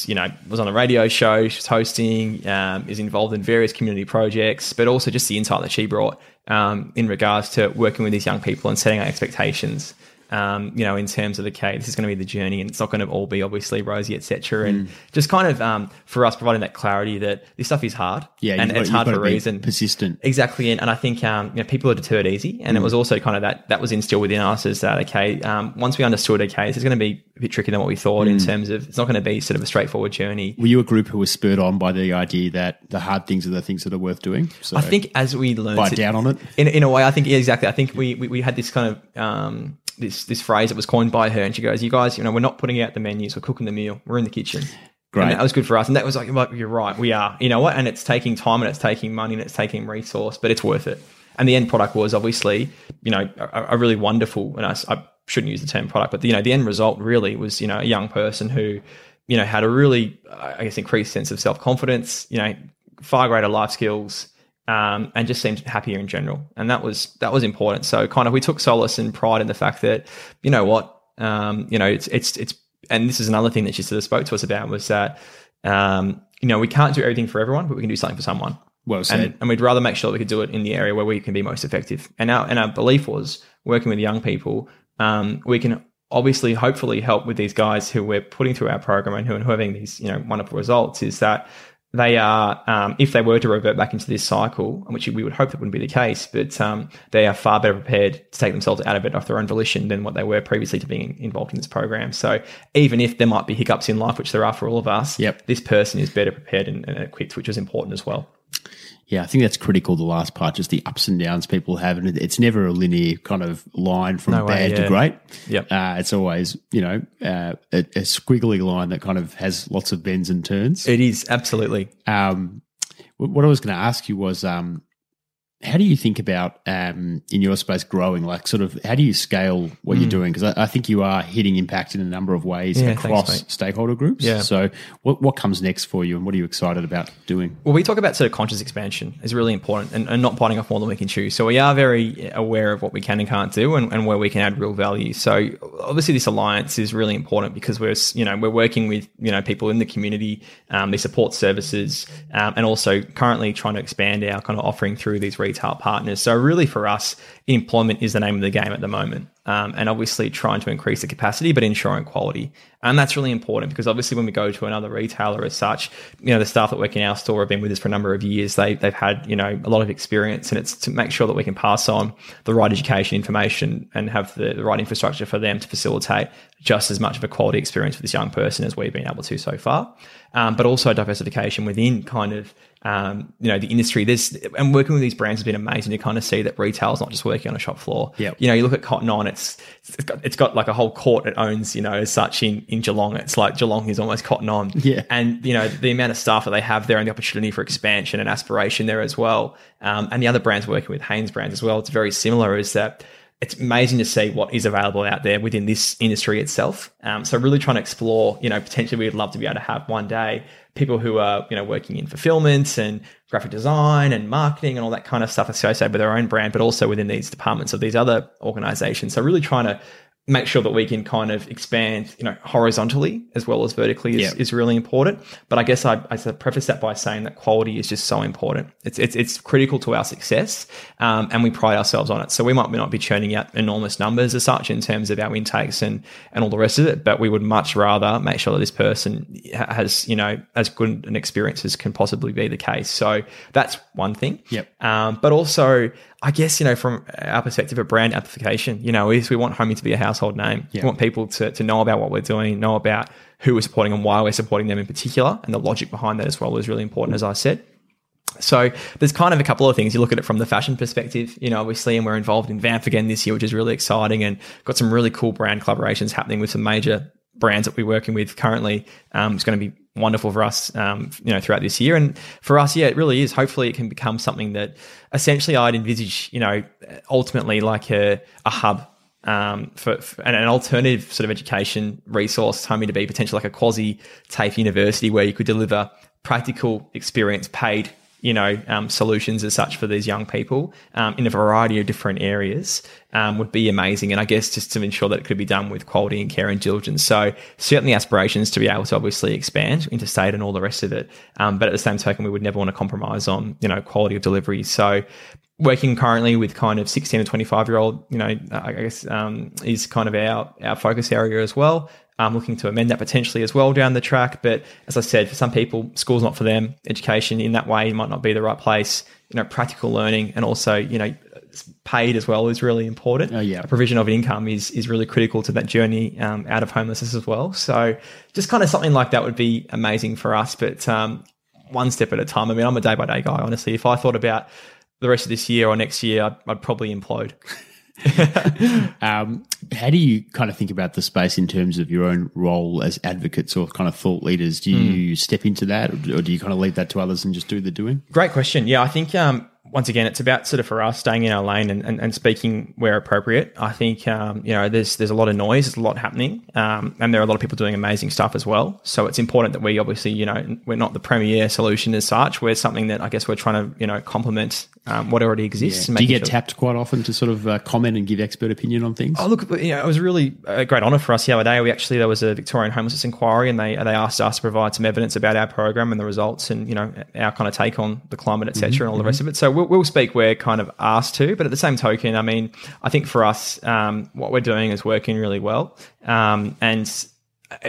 S2: you know was on a radio show she's hosting is involved in various community projects but also just the insight that she brought um, in regards to working with these young people and setting our expectations um, you know, in terms of okay, this is going to be the journey, and it's not going to all be obviously rosy, etc.
S1: Mm.
S2: And just kind of um, for us providing that clarity that this stuff is hard,
S1: Yeah,
S2: and
S1: got-
S2: it's hard for a reason.
S1: persistent.
S2: Exactly, and, and I think um, you know people are deterred easy, and it
S1: Mm.
S2: was also kind of that that was instilled within us is that okay, um, once we understood okay, this is going to be a bit trickier than what we thought
S1: Mm.
S2: in terms of it's not going to be sort of a straightforward journey.
S1: Were you a group who was spurred on by the idea that the hard things are the things that are worth doing? So
S2: I think as we learned,
S1: bite down on it.
S2: in, in a way, I think yeah, exactly. I think we, we we had this kind of um, this this phrase that was coined by her, and she goes, "You guys, you know, we're not putting out the menus, we're cooking the meal, we're in the kitchen."
S1: Great.
S2: And that was good for us, and that was like, you're right, we are. You know what? And it's taking time, and it's taking money, and it's taking resource, but it's worth it. And the end product was obviously, you know, a, a really wonderful, and I shouldn't use the term product, but you know, the end result really was, you know, a young person who, you know, had a really, I guess, increased sense of self confidence, you know, far greater life skills, um, and just seemed happier in general. And that was that was important. So kind of we took solace and pride in the fact that you know what, um, you know, it's it's it's, and this is another thing that she sort of spoke to us about was that um, you know we can't do everything for everyone, but we can do something for someone.
S1: Well said.
S2: And, and we'd rather make sure that we could do it in the area where we can be most effective. And our and our belief was working with young people, um, we can obviously hopefully help with these guys who we're putting through our program and who are having these you know wonderful results. Is that they are, um, if they were to revert back into this cycle, which we would hope that wouldn't be the case, but um, they are far better prepared to take themselves out of it off their own volition than what they were previously to being involved in this program. So even if there might be hiccups in life, which there are for all of us,
S1: Yep.
S2: this person is better prepared and, and equipped, which is important as well.
S1: Yeah, I think that's critical. The last part, just the ups and downs people have, and it's never a linear kind of line from
S2: No way,
S1: bad to great.
S2: Yep.
S1: Uh, it's always, you know, uh, a, a squiggly line that kind of has lots of bends and turns.
S2: It is absolutely.
S1: Um, what I was going to ask you was, um, how do you think about um, in your space growing? Like, sort of, how do you scale what you're doing? Because I, I think you are hitting impact in a number of ways
S2: Hmm. Yeah,
S1: across
S2: mate.
S1: stakeholder groups.
S2: Yeah.
S1: So, what what comes next for you, and what are you excited about doing?
S2: Well, we talk about sort of conscious expansion is really important and, and not biting off more than we can chew. So we are very aware of what we can and can't do and, and where we can add real value. So obviously this alliance is really important because we're, you know, we're working with, you know, people in the community, um, they support services um, and also currently trying to expand our kind of offering through these retail partners. So really for us, employment is the name of the game at the moment. Um, and obviously trying to increase the capacity, but ensuring quality. And that's really important because obviously when we go to another retailer as such, you know, the staff that work in our store have been with us for a number of years. They, they've had, you know, a lot of experience and it's to make sure that we can pass on the right education information and have the, the right infrastructure for them to facilitate just as much of a quality experience for this young person as we've been able to so far. Um, but also diversification within kind of um, you know the industry. There's and working with these brands has been amazing to kind of see that retail is not just working on a shop floor.
S1: Yep.
S2: You know, you look at Cotton On, it's it's got, it's got like a whole court it owns. You know, as such in in Geelong, it's like Geelong is almost Cotton On.
S1: Yeah.
S2: And you know the amount of staff that they have there and the opportunity for expansion and aspiration there as well. Um, and the other brands working with Hanesbrands as well. It's very similar. Is that it's amazing to see what is available out there within this industry itself. Um, so really trying to explore, you know, potentially we'd love to be able to have one day people who are, you know, working in fulfillment and graphic design and marketing and all that kind of stuff associated with their own brand, but also within these departments of these other organizations. So really trying to make sure that we can kind of expand, you know, horizontally as well as vertically is,
S1: Yeah.
S2: is really important. But I guess I, I preface that by saying that quality is just so important. It's it's, it's critical to our success, um, and we pride ourselves on it. So we might not be churning out enormous numbers as such in terms of our intakes and and all the rest of it, but we would much rather make sure that this person has you know as good an experience as can possibly be the case. So that's one thing.
S1: Yep.
S2: Um, but also, I guess, you know, from our perspective of brand amplification, you know, is we want Homie to be a household name.
S1: Yeah.
S2: We want people to, to know about what we're doing, know about who we're supporting and why we're supporting them in particular. And the logic behind that as well is really important, as I said. So there's kind of a couple of things. You look at it from the fashion perspective, you know, obviously, and we're involved in VAMFF again this year, which is really exciting and got some really cool brand collaborations happening with some major brands that we're working with currently. Um, it's going to be wonderful for us, um, you know, throughout this year. And for us, yeah, it really is. Hopefully it can become something that essentially I'd envisage, you know, ultimately like a, a hub um, for, for an, alternative sort of education resource, Homie to be potentially like a quasi TAFE university where you could deliver practical experience paid you know, um, solutions as such for these young people um, in a variety of different areas um, would be amazing. And I guess just to ensure that it could be done with quality and care and diligence. So certainly aspirations to be able to obviously expand interstate and all the rest of it. Um, but at the same token, we would never want to compromise on, you know, quality of delivery. So working currently with kind of 16 to 25 year old, you know, I guess um, is kind of our, our focus area as well. I'm looking to amend that potentially as well down the track. But as I said, for some people, school's not for them. Education in that way might not be the right place. You know, practical learning and also, you know, paid as well is really important.
S1: Oh, yeah.
S2: A provision of income is is really critical to that journey um, out of homelessness as well. So just kind of something like that would be amazing for us. But um, one step at a time. I mean, I'm a day by day guy, honestly. If I thought about the rest of this year or next year, I'd, I'd probably implode.
S1: um, how do you kind of think about the space in terms of your own role as advocates or kind of thought leaders? Do you mm. step into that or do you kind of leave that to others and just do the doing?
S2: Great question. Yeah, I think um, once again, it's about sort of for us staying in our lane and, and, and speaking where appropriate. I think um, you know there's there's a lot of noise, there's a lot happening, um, and there are a lot of people doing amazing stuff as well. So it's important that we obviously you know we're not the premier solution as such. We're something that I guess we're trying to you know complement um, what already exists.
S1: Yeah. Do you get sure. tapped quite often to sort of uh, comment and give expert opinion on things?
S2: Oh, look, you know, it was really a great honour for us the other day. We actually there was a Victorian homelessness inquiry, and they they asked us to provide some evidence about our program and the results, and you know our kind of take on the climate, etc., mm-hmm, and all mm-hmm. the rest of it. So we'll, we'll speak where kind of asked to, but at the same token, I mean, I think for us, um, what we're doing is working really well, um, and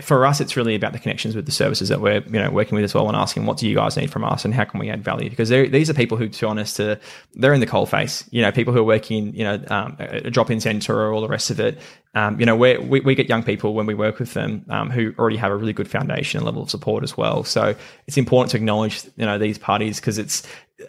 S2: for us, it's really about the connections with the services that we're you know working with as well, and asking what do you guys need from us, and how can we add value? Because these are people who, to be honest, to, they're in the coal face. You know, people who are working, you know, um, a drop-in center or all the rest of it. Um, you know, we we get young people when we work with them um, who already have a really good foundation and level of support as well. So it's important to acknowledge you know these parties because it's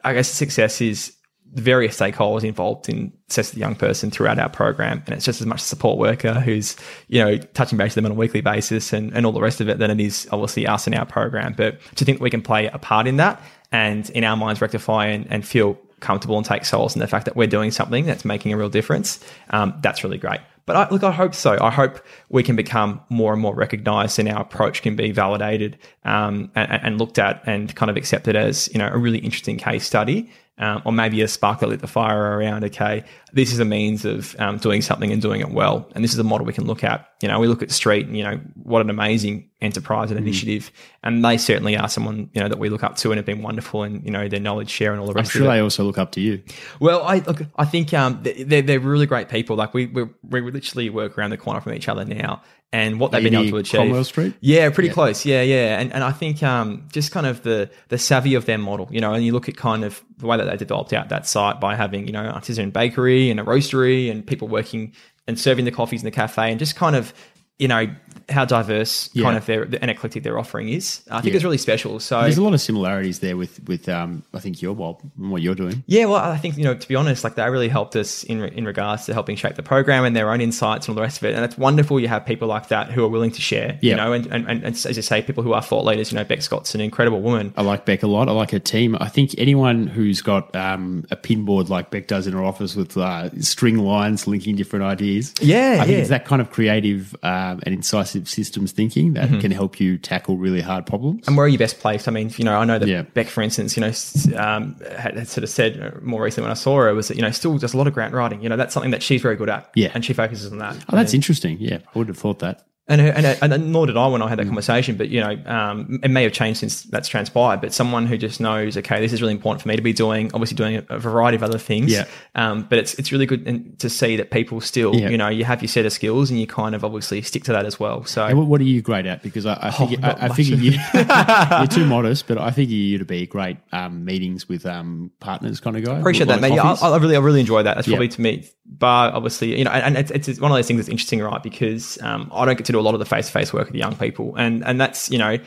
S2: I guess success is various stakeholders involved in assess the young person throughout our program. And it's just as much a support worker who's, you know, touching base with them on a weekly basis and, and all the rest of it than it is obviously us in our program. But to think we can play a part in that and in our minds rectify and, and feel comfortable and take solace in the fact that we're doing something that's making a real difference, um, that's really great. But I, look, I hope so. I hope we can become more and more recognized and our approach can be validated um, and, and, looked at and kind of accepted as, you know, a really interesting case study um, or maybe a spark that lit the fire around, okay, this is a means of um, doing something and doing it well. And this is a model we can look at. You know, we look at STREAT and, you know, what an amazing enterprise and mm. initiative. And they certainly are someone, you know, that we look up to and have been wonderful and, you know, their knowledge share and all the rest
S1: I'm sure
S2: of
S1: it. they also look up to you.
S2: Well, I look, I think um, they're, they're really great people. Like we, we, we literally work around the corner from each other now and what they've been able to achieve.
S1: Cromwell Street?
S2: Yeah, pretty yeah. close. Yeah, yeah. And and I think um, just kind of the the savvy of their model, you know, and you look at kind of the way that they developed out that site by having, you know, artisan bakery and a roastery and people working and serving the coffees in the cafe and just kind of you know how diverse yeah. kind of their and eclectic their offering is. I think yeah. it's really special. So
S1: there's a lot of similarities there with with um, I think your Bob and what you're doing.
S2: Yeah, well, I think you know to be honest, like they really helped us in in regards to helping shape the program and their own insights and all the rest of it. And it's wonderful you have people like that who are willing to share. Yeah. You know, and, and, and as you say, people who are thought leaders. You know, Beck Scott's an incredible woman.
S1: I like Beck a lot. I like her team. I think anyone who's got um, a pinboard like Beck does in her office with uh, string lines linking different ideas.
S2: Yeah,
S1: I think
S2: yeah.
S1: it's that kind of creative um, and incisive systems thinking that mm-hmm. can help you tackle really hard problems.
S2: And where are you best placed? I mean, you know, I know that yeah. Beck, for instance, you know, um, had, had, sort of said uh, more recently when I saw her was that, you know, still does a lot of grant writing. You know, that's something that she's very good at.
S1: Yeah.
S2: And she focuses on that.
S1: Oh, that's interesting. Yeah. I would have thought that.
S2: And, and, and nor did I when I had that mm. conversation, but you know, um, it may have changed since that's transpired. But someone who just knows, okay, this is really important for me to be doing. Obviously, doing a, variety of other things.
S1: Yeah.
S2: Um, but it's it's really good to see that people still, yeah. you know, you have your set of skills and you kind of obviously stick to that as well. So,
S1: and what are you great at? Because I, I oh, I, I figure you, are too modest, but I figure you to be great um, meetings with um, partners kind of guy.
S2: Appreciate that, mate. Yeah, I, I, really, I really enjoy that. That's probably to me, bar obviously, you know, and, it's, it's, one of those things that's interesting, right? Because um, I don't get to do a lot of the face to face work with young people, and and that's you know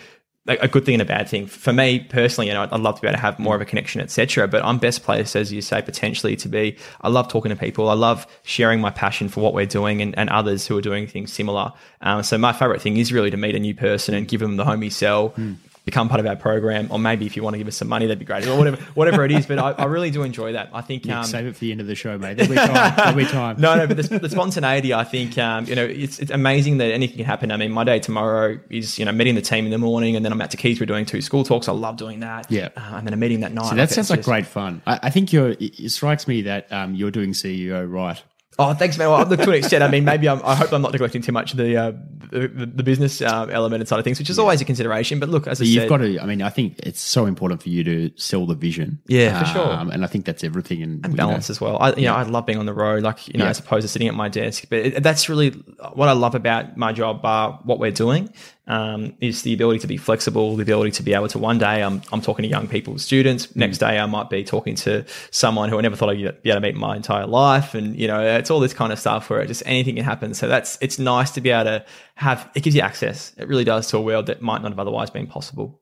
S2: a good thing and a bad thing for me personally. You know, I'd love to be able to have more of a connection, etc. But I'm best placed, as you say, potentially to be. I love talking to people. I love sharing my passion for what we're doing and, and others who are doing things similar. Um, so my favorite thing is really to meet a new person and give them the homie sell. Mm become part of our program, or maybe if you want to give us some money, that'd be great, or whatever, whatever it is. But I, I really do enjoy that. I think
S1: Nick,
S2: um,
S1: save it for the end of the show, mate. There'll be time. There'll be time.
S2: no, no, but the, the spontaneity, I think, um, you know, it's, it's amazing that anything can happen. I mean, my day tomorrow is, you know, meeting the team in the morning and then I'm out to Keys. We're doing two school talks. I love doing that.
S1: Yeah.
S2: Uh, and then a meeting that night.
S1: So that
S2: Like,
S1: sounds like
S2: just-
S1: great fun. I, I think you're. It, it strikes me that um, you're doing CEO right.
S2: Oh, thanks, man. Well, look, to an extent, I mean, maybe I'm, I hope I'm not neglecting too much of the, uh, the, the, business uh, element and side of things, which is always a consideration. But look, as I
S1: You've
S2: said,
S1: got to. I mean, I think it's so important for you to sell the vision.
S2: Yeah, for sure.
S1: Um, and I think that's everything. And,
S2: and
S1: you know,
S2: balance as well. I, you know, I love being on the road, like you know,
S1: Yeah.
S2: as opposed to sitting at my desk. But it, that's really what I love about my job, uh, what we're doing, um, is the ability to be flexible, the ability to be able to. One day, I'm I'm talking to young people, students. Next day, I might be talking to someone who I never thought I'd be able to meet in my entire life, and you know, it's all this kind of stuff where it just anything can happen. So that's it's nice to be able to have. It gives you access. It really does to a world that might not have otherwise been possible.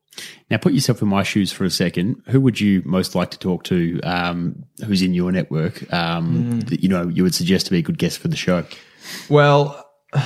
S1: Now, put yourself in my shoes for a second. Who would you most like to talk to? Um, who's in your network? Um,
S2: Mm.
S1: that, you know, you would suggest to be a good guest for the show.
S2: Well.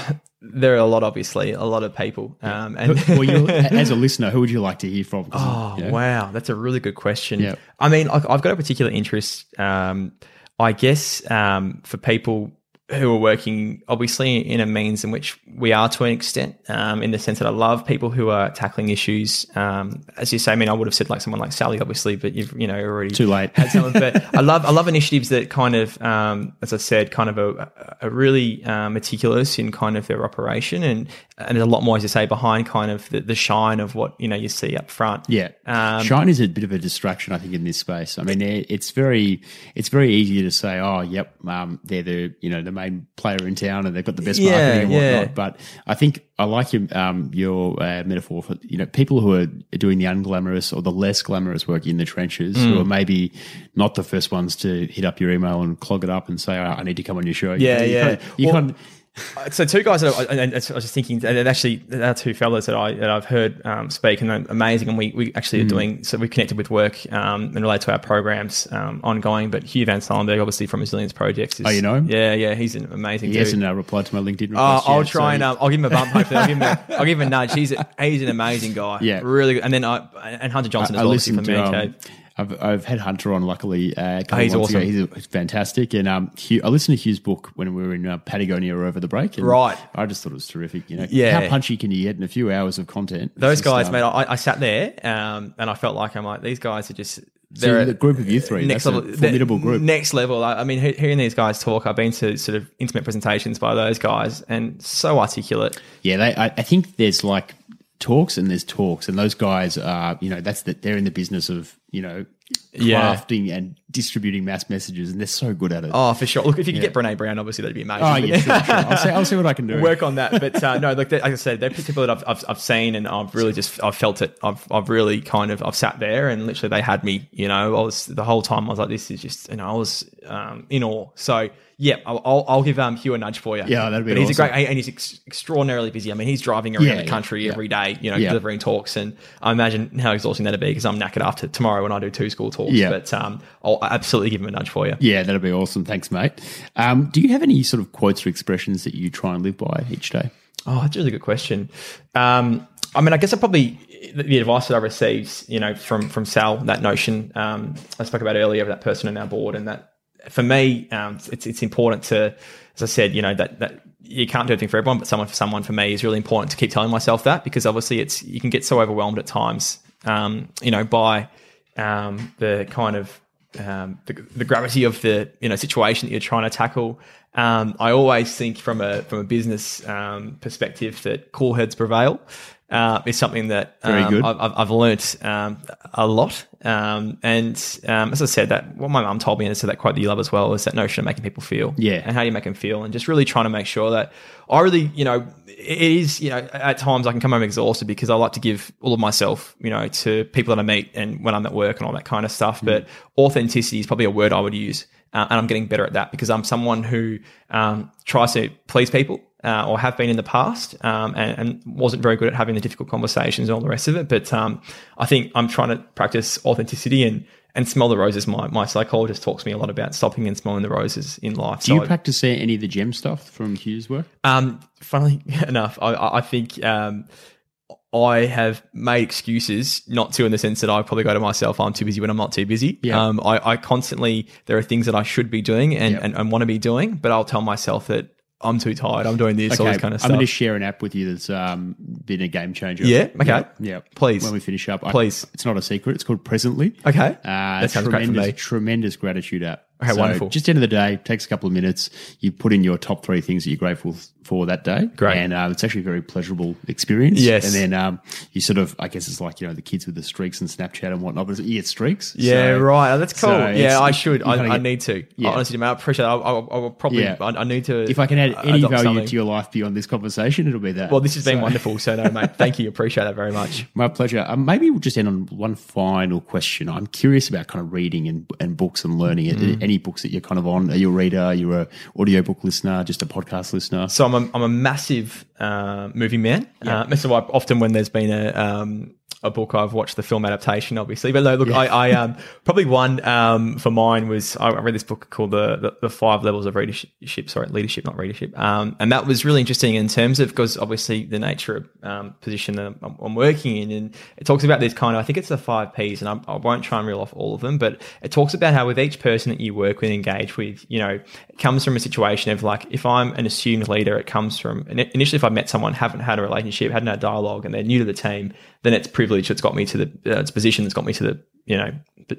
S2: There are a lot, obviously, a lot of people, um, and
S1: well, you, as a listener, who would you like to hear from?
S2: Oh
S1: you know,
S2: wow, that's a really good question.
S1: Yeah.
S2: I mean, I've got a particular interest, um, I guess, um, for people who are working, obviously, in a means in which we are to an extent, um, in the sense that I love people who are tackling issues. Um, as you say, I mean, I would have said like someone like Sally, obviously, but you've you know already
S1: Too late.
S2: had someone. But I love I love initiatives that kind of, um, as I said, kind of a, a really uh, meticulous in kind of their operation, and and there's a lot more, as you say, behind kind of the, the shine of what you know you see up front.
S1: Yeah,
S2: Um,
S1: shine is a bit of a distraction, I think, in this space. I mean, it's very, it's very easy to say, "Oh, yep, um, they're the you know the main player in town, and they've got the best
S2: Yeah,
S1: marketing and whatnot."
S2: yeah.
S1: But I think I like your um, your uh, metaphor for you know people who are doing the unglamorous or the less glamorous work in the trenches,
S2: Mm.
S1: who are maybe not the first ones to hit up your email and clog it up and say, oh, "I need to come on your show."
S2: Yeah,
S1: you
S2: yeah.
S1: You
S2: Well-
S1: of-
S2: So two guys that I, and I was just thinking, and actually, there are two fellas that I that I've heard um, speak, and they're amazing. And we, we actually
S1: Hmm.
S2: are doing so. We connected with work um, and relate to our programs um, ongoing. But Hugh Van Cuylenburg, obviously from Resilience Projects, is,
S1: Oh, you know him?
S2: Yeah, yeah, he's an amazing. dude.
S1: hasn't uh, replied to my LinkedIn. Request
S2: I'll
S1: yet,
S2: try
S1: so-
S2: and um, I'll give him a bump. Hopefully, I'll give him a, I'll give him a nudge. He's a, he's an amazing guy.
S1: Yeah.
S2: really. Good. And then I and Hunter Johansen is
S1: I
S2: obviously from
S1: to. Um. I've, I've had Hunter on, luckily, uh,
S2: Oh, he's awesome.
S1: ago. He's, fantastic. And um, Hugh, I listened to Hugh's book when we were in uh, Patagonia over the break. And
S2: Right.
S1: I just thought it was terrific. You know,
S2: Yeah.
S1: how punchy can you get in a few hours of content?
S2: Those
S1: just,
S2: guys,
S1: um,
S2: mate. I, I sat there um, and I felt like I'm like these guys are just. They're
S1: the group of you three,
S2: next
S1: that's
S2: level,
S1: a formidable group.
S2: Next level. I, I mean, hearing these guys talk, I've been to sort of intimate presentations by those guys, and so articulate.
S1: Yeah, they, I, I think there's like talks and there's talks, and those guys are, you know, that's that they're in the business of, you know,
S2: Yeah.
S1: crafting and distributing mass messages, and they're so good at it.
S2: Oh, for sure. Look, if you could get Brene Brown, obviously that'd be amazing.
S1: Oh, yeah, sure, sure. I'll see, I'll see what I can do.
S2: work on that. But uh, no, look, like I said, they're people that I've, I've, I've seen and I've really just I've felt it. I've I've really kind of I've sat there and literally they had me. You know, I was the whole time I was like, this is just you know I was um, in awe. So yeah, I'll, I'll, I'll give um, Hugh a nudge for you.
S1: Yeah, that'd be
S2: But he's
S1: awesome.
S2: a great and he's ex- extraordinarily busy. I mean, he's driving around
S1: Yeah,
S2: the
S1: yeah,
S2: country
S1: yeah.
S2: every day. You know,
S1: Yeah.
S2: delivering talks, and I imagine how exhausting that'd be because I'm knackered after tomorrow when I do two school talks.
S1: Yeah.
S2: But um, I'll absolutely give him a nudge for you.
S1: Yeah, that'd be awesome. Thanks, mate. Um, do you have any sort of quotes or expressions that you try and live by each day?
S2: Oh, that's a really good question. Um, I mean, I guess I probably the, advice that I received, you know, from from Sal, that notion um, I spoke about earlier of that person in our board, and that for me, um, it's it's important to, as I said, you know, that that you can't do everything for everyone, but someone for someone for me is really important to keep telling myself that because obviously it's you can get so overwhelmed at times, um, you know, by um, the kind of um, the, the gravity of the you know situation that you're trying to tackle. Um, I always think from a from a business um, perspective that cool heads prevail uh, is something that um. I've, I've learnt um, a lot. Um, and um, as I said, that what my mum told me, and I said that quote that you love as well, is that notion of making people feel,
S1: Yeah.
S2: and how do you make them feel, and just really trying to make sure that I really, you know, it is, you know, at times I can come home exhausted because I like to give all of myself, you know, to people that I meet and when I'm at work and all that kind of stuff.
S1: Mm.
S2: But authenticity is probably a word I would use. Uh, and I'm getting better at that because I'm someone who um, tries to please people uh, or have been in the past um, and, and wasn't very good at having the difficult conversations and all the rest of it. But um, I think I'm trying to practice authenticity and, and smell the roses. My, my psychologist talks to me a lot about stopping and smelling the roses in life.
S1: Do you practice uh, any of the gem stuff from Hugh's work?
S2: um, funnily enough, I- I, I think um, I have made excuses not to, in the sense that I probably go to myself, I'm too busy when I'm not too busy.
S1: Yeah.
S2: Um, I, I constantly, there are things that I should be doing and, and, and want to be doing, but I'll tell myself that I'm too tired. I'm doing this, all this kind of stuff.
S1: I'm going to share an app with you that's um, been a game changer.
S2: Yeah? Okay.
S1: Yeah.
S2: Please.
S1: When we finish up, I-
S2: Please.
S1: it's not a secret. It's called Presently.
S2: okay.
S1: Uh,
S2: That sounds great for me.
S1: Tremendous gratitude app.
S2: Okay, wonderful.
S1: Just end of the day, takes a couple of minutes. You put in your top three things that you're grateful for that day.
S2: Great.
S1: And um, it's actually a very pleasurable experience.
S2: Yes.
S1: And then um, you sort of, I guess it's like, you know, the kids with the streaks and Snapchat and whatnot, but you get streaks.
S2: Yeah,
S1: So-
S2: right. Oh, that's cool.
S1: so
S2: yeah, I should. I,
S1: gotta
S2: I need to.
S1: Yeah.
S2: Honestly, man, I appreciate it. I, I, I will probably,
S1: Yeah.
S2: I, I need to.
S1: If I can add any value
S2: something.
S1: to your life beyond this conversation, it'll be that.
S2: Well, this has been
S1: So-
S2: wonderful. So, no, mate, thank you. Appreciate that very much.
S1: My pleasure. Um, maybe we'll just end on one final question. I'm curious about kind of reading and, and books and learning.
S2: Mm.
S1: Any books that you're kind of on? Are you a reader? Are you a audiobook listener? Just a podcast listener?
S2: So I'm a, I'm a massive uh, movie man. Uh, so I, often when there's been a um, a book, I've watched the film adaptation, obviously. But no, look, I, I um, probably one um, for mine was I read this book called the, the the Five Levels of Leadership. Sorry, leadership, not readership. Um, and that was really interesting in terms of because obviously the nature of um, position that I'm, I'm working in, and it talks about this kind of I think it's the five P's, and I, I won't try and reel off all of them, but it talks about how with each person that you work with, engage with, you know, it comes from a situation of like if I'm an assumed leader, it comes from initially if I've met someone, haven't had a relationship, hadn't had dialogue, and they're new to the team, then it's privilege that's got me to the uh, it's position that's got me to the you know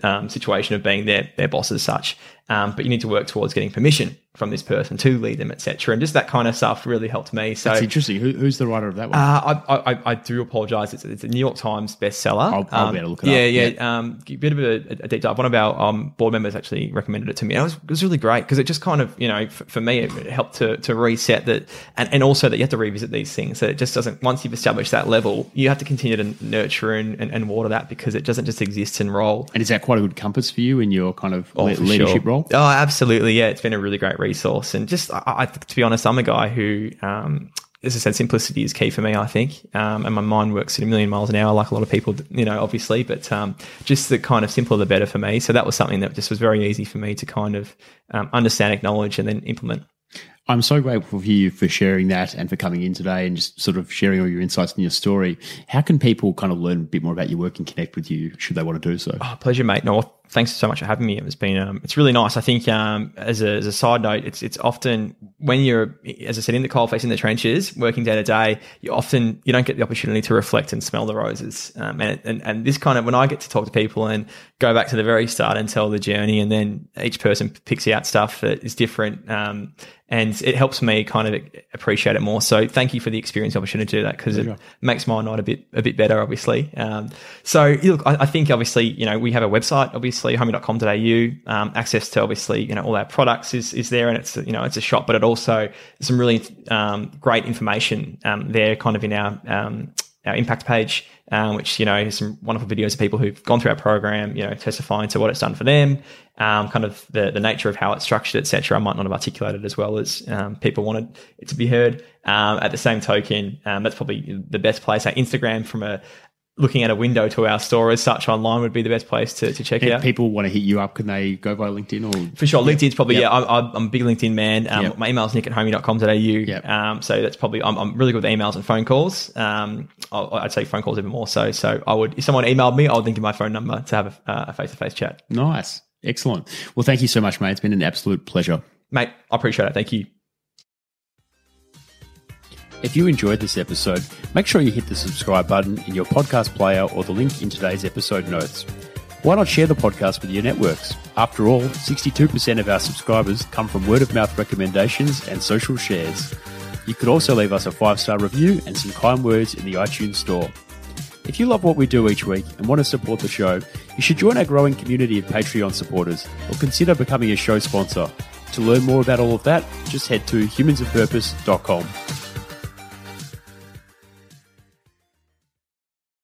S2: um, situation of being their their boss as such. Um, but you need to work towards getting permission from this person to lead them, etc. And just that kind of stuff really helped me. So
S1: It's interesting. Who, who's the writer of that one?
S2: uh, I, I, I do apologise. It's, it's a New York Times bestseller.
S1: I'll- I'll
S2: Um,
S1: better look it
S2: yeah,
S1: up.
S2: Yeah, Um, a bit of a, a deep dive. One of our um, board members actually recommended it to me. And it was, it was really great because it just kind of, you know, for, for me, it helped to, to reset that. And, and also that you have to revisit these things. That it just doesn't, once you've established that level, you have to continue to nurture and, and, and water that because it doesn't just exist and roll.
S1: and is that quite a good compass for you in your kind of
S2: Oh,
S1: le- leadership
S2: sure.
S1: role?
S2: Oh, absolutely. Yeah, it's been a really great resource. And just, I, I, to be honest, I'm a guy who, um, as I said, simplicity is key for me, I think. Um, and my mind works at a million miles an hour, like a lot of people, you know, obviously. But um, just the kind of simpler the better for me. So that was something that just was very easy for me to kind of um, understand, acknowledge, and then implement.
S1: I'm so grateful for you for sharing that and for coming in today and just sort of sharing all your insights and your story. How can people kind of learn a bit more about your work and connect with you should they want to do so?
S2: Oh, pleasure, mate. No, thanks so much for having me. It's been, um, it's really nice. I think, um, as a, as a side note, it's, it's often when you're, as I said, in the coal face, in the trenches, working day to day, you often, you don't get the opportunity to reflect and smell the roses. Um, and, and, and this kind of, when I get to talk to people and go back to the very start and tell the journey, and then each person picks out stuff that is different, um, and it helps me kind of appreciate it more. So thank you for the experience opportunity to do that because it makes my night a bit a bit better, obviously. Um, so look, I, I think obviously you know we have a website, obviously homie.com.au. Um, access to obviously you know all our products is is there, and it's you know it's a shop, but it also some really um, great information um, there, kind of in our um, our impact page, um, which you know some wonderful videos of people who've gone through our program, you know, testifying to what it's done for them, um, kind of the the nature of how it's structured, etc. I might not have articulated as well as um, people wanted it to be heard. Um, at the same token, um, that's probably the best place. Our Instagram, from a looking at a window to our store as such online, would be the best place to, to check
S1: If
S2: out.
S1: people want to hit you up, can they go via LinkedIn or
S2: For sure. LinkedIn's probably,
S1: Yep.
S2: yeah, I'm, I'm a big LinkedIn man. Um,
S1: Yep.
S2: My email's nick at homie.com.au.
S1: Yep.
S2: Um, so that's probably, I'm, I'm really good with emails and phone calls. Um, I'll, I'd say phone calls even more so. So I would, if someone emailed me, I would then give my phone number to have a face-to-face chat.
S1: Nice. Excellent. Well, thank you so much, mate. It's been an absolute pleasure.
S2: Mate, I appreciate it. Thank you.
S1: If you enjoyed this episode, make sure you hit the subscribe button in your podcast player or the link in today's episode notes. Why not share the podcast with your networks? After all, 62% of our subscribers come from word of mouth recommendations and social shares. You could also leave us a five star review and some kind words in the iTunes store. If you love what we do each week and want to support the show, you should join our growing community of Patreon supporters or consider becoming a show sponsor. To learn more about all of that, just head to humansofpurpose.com.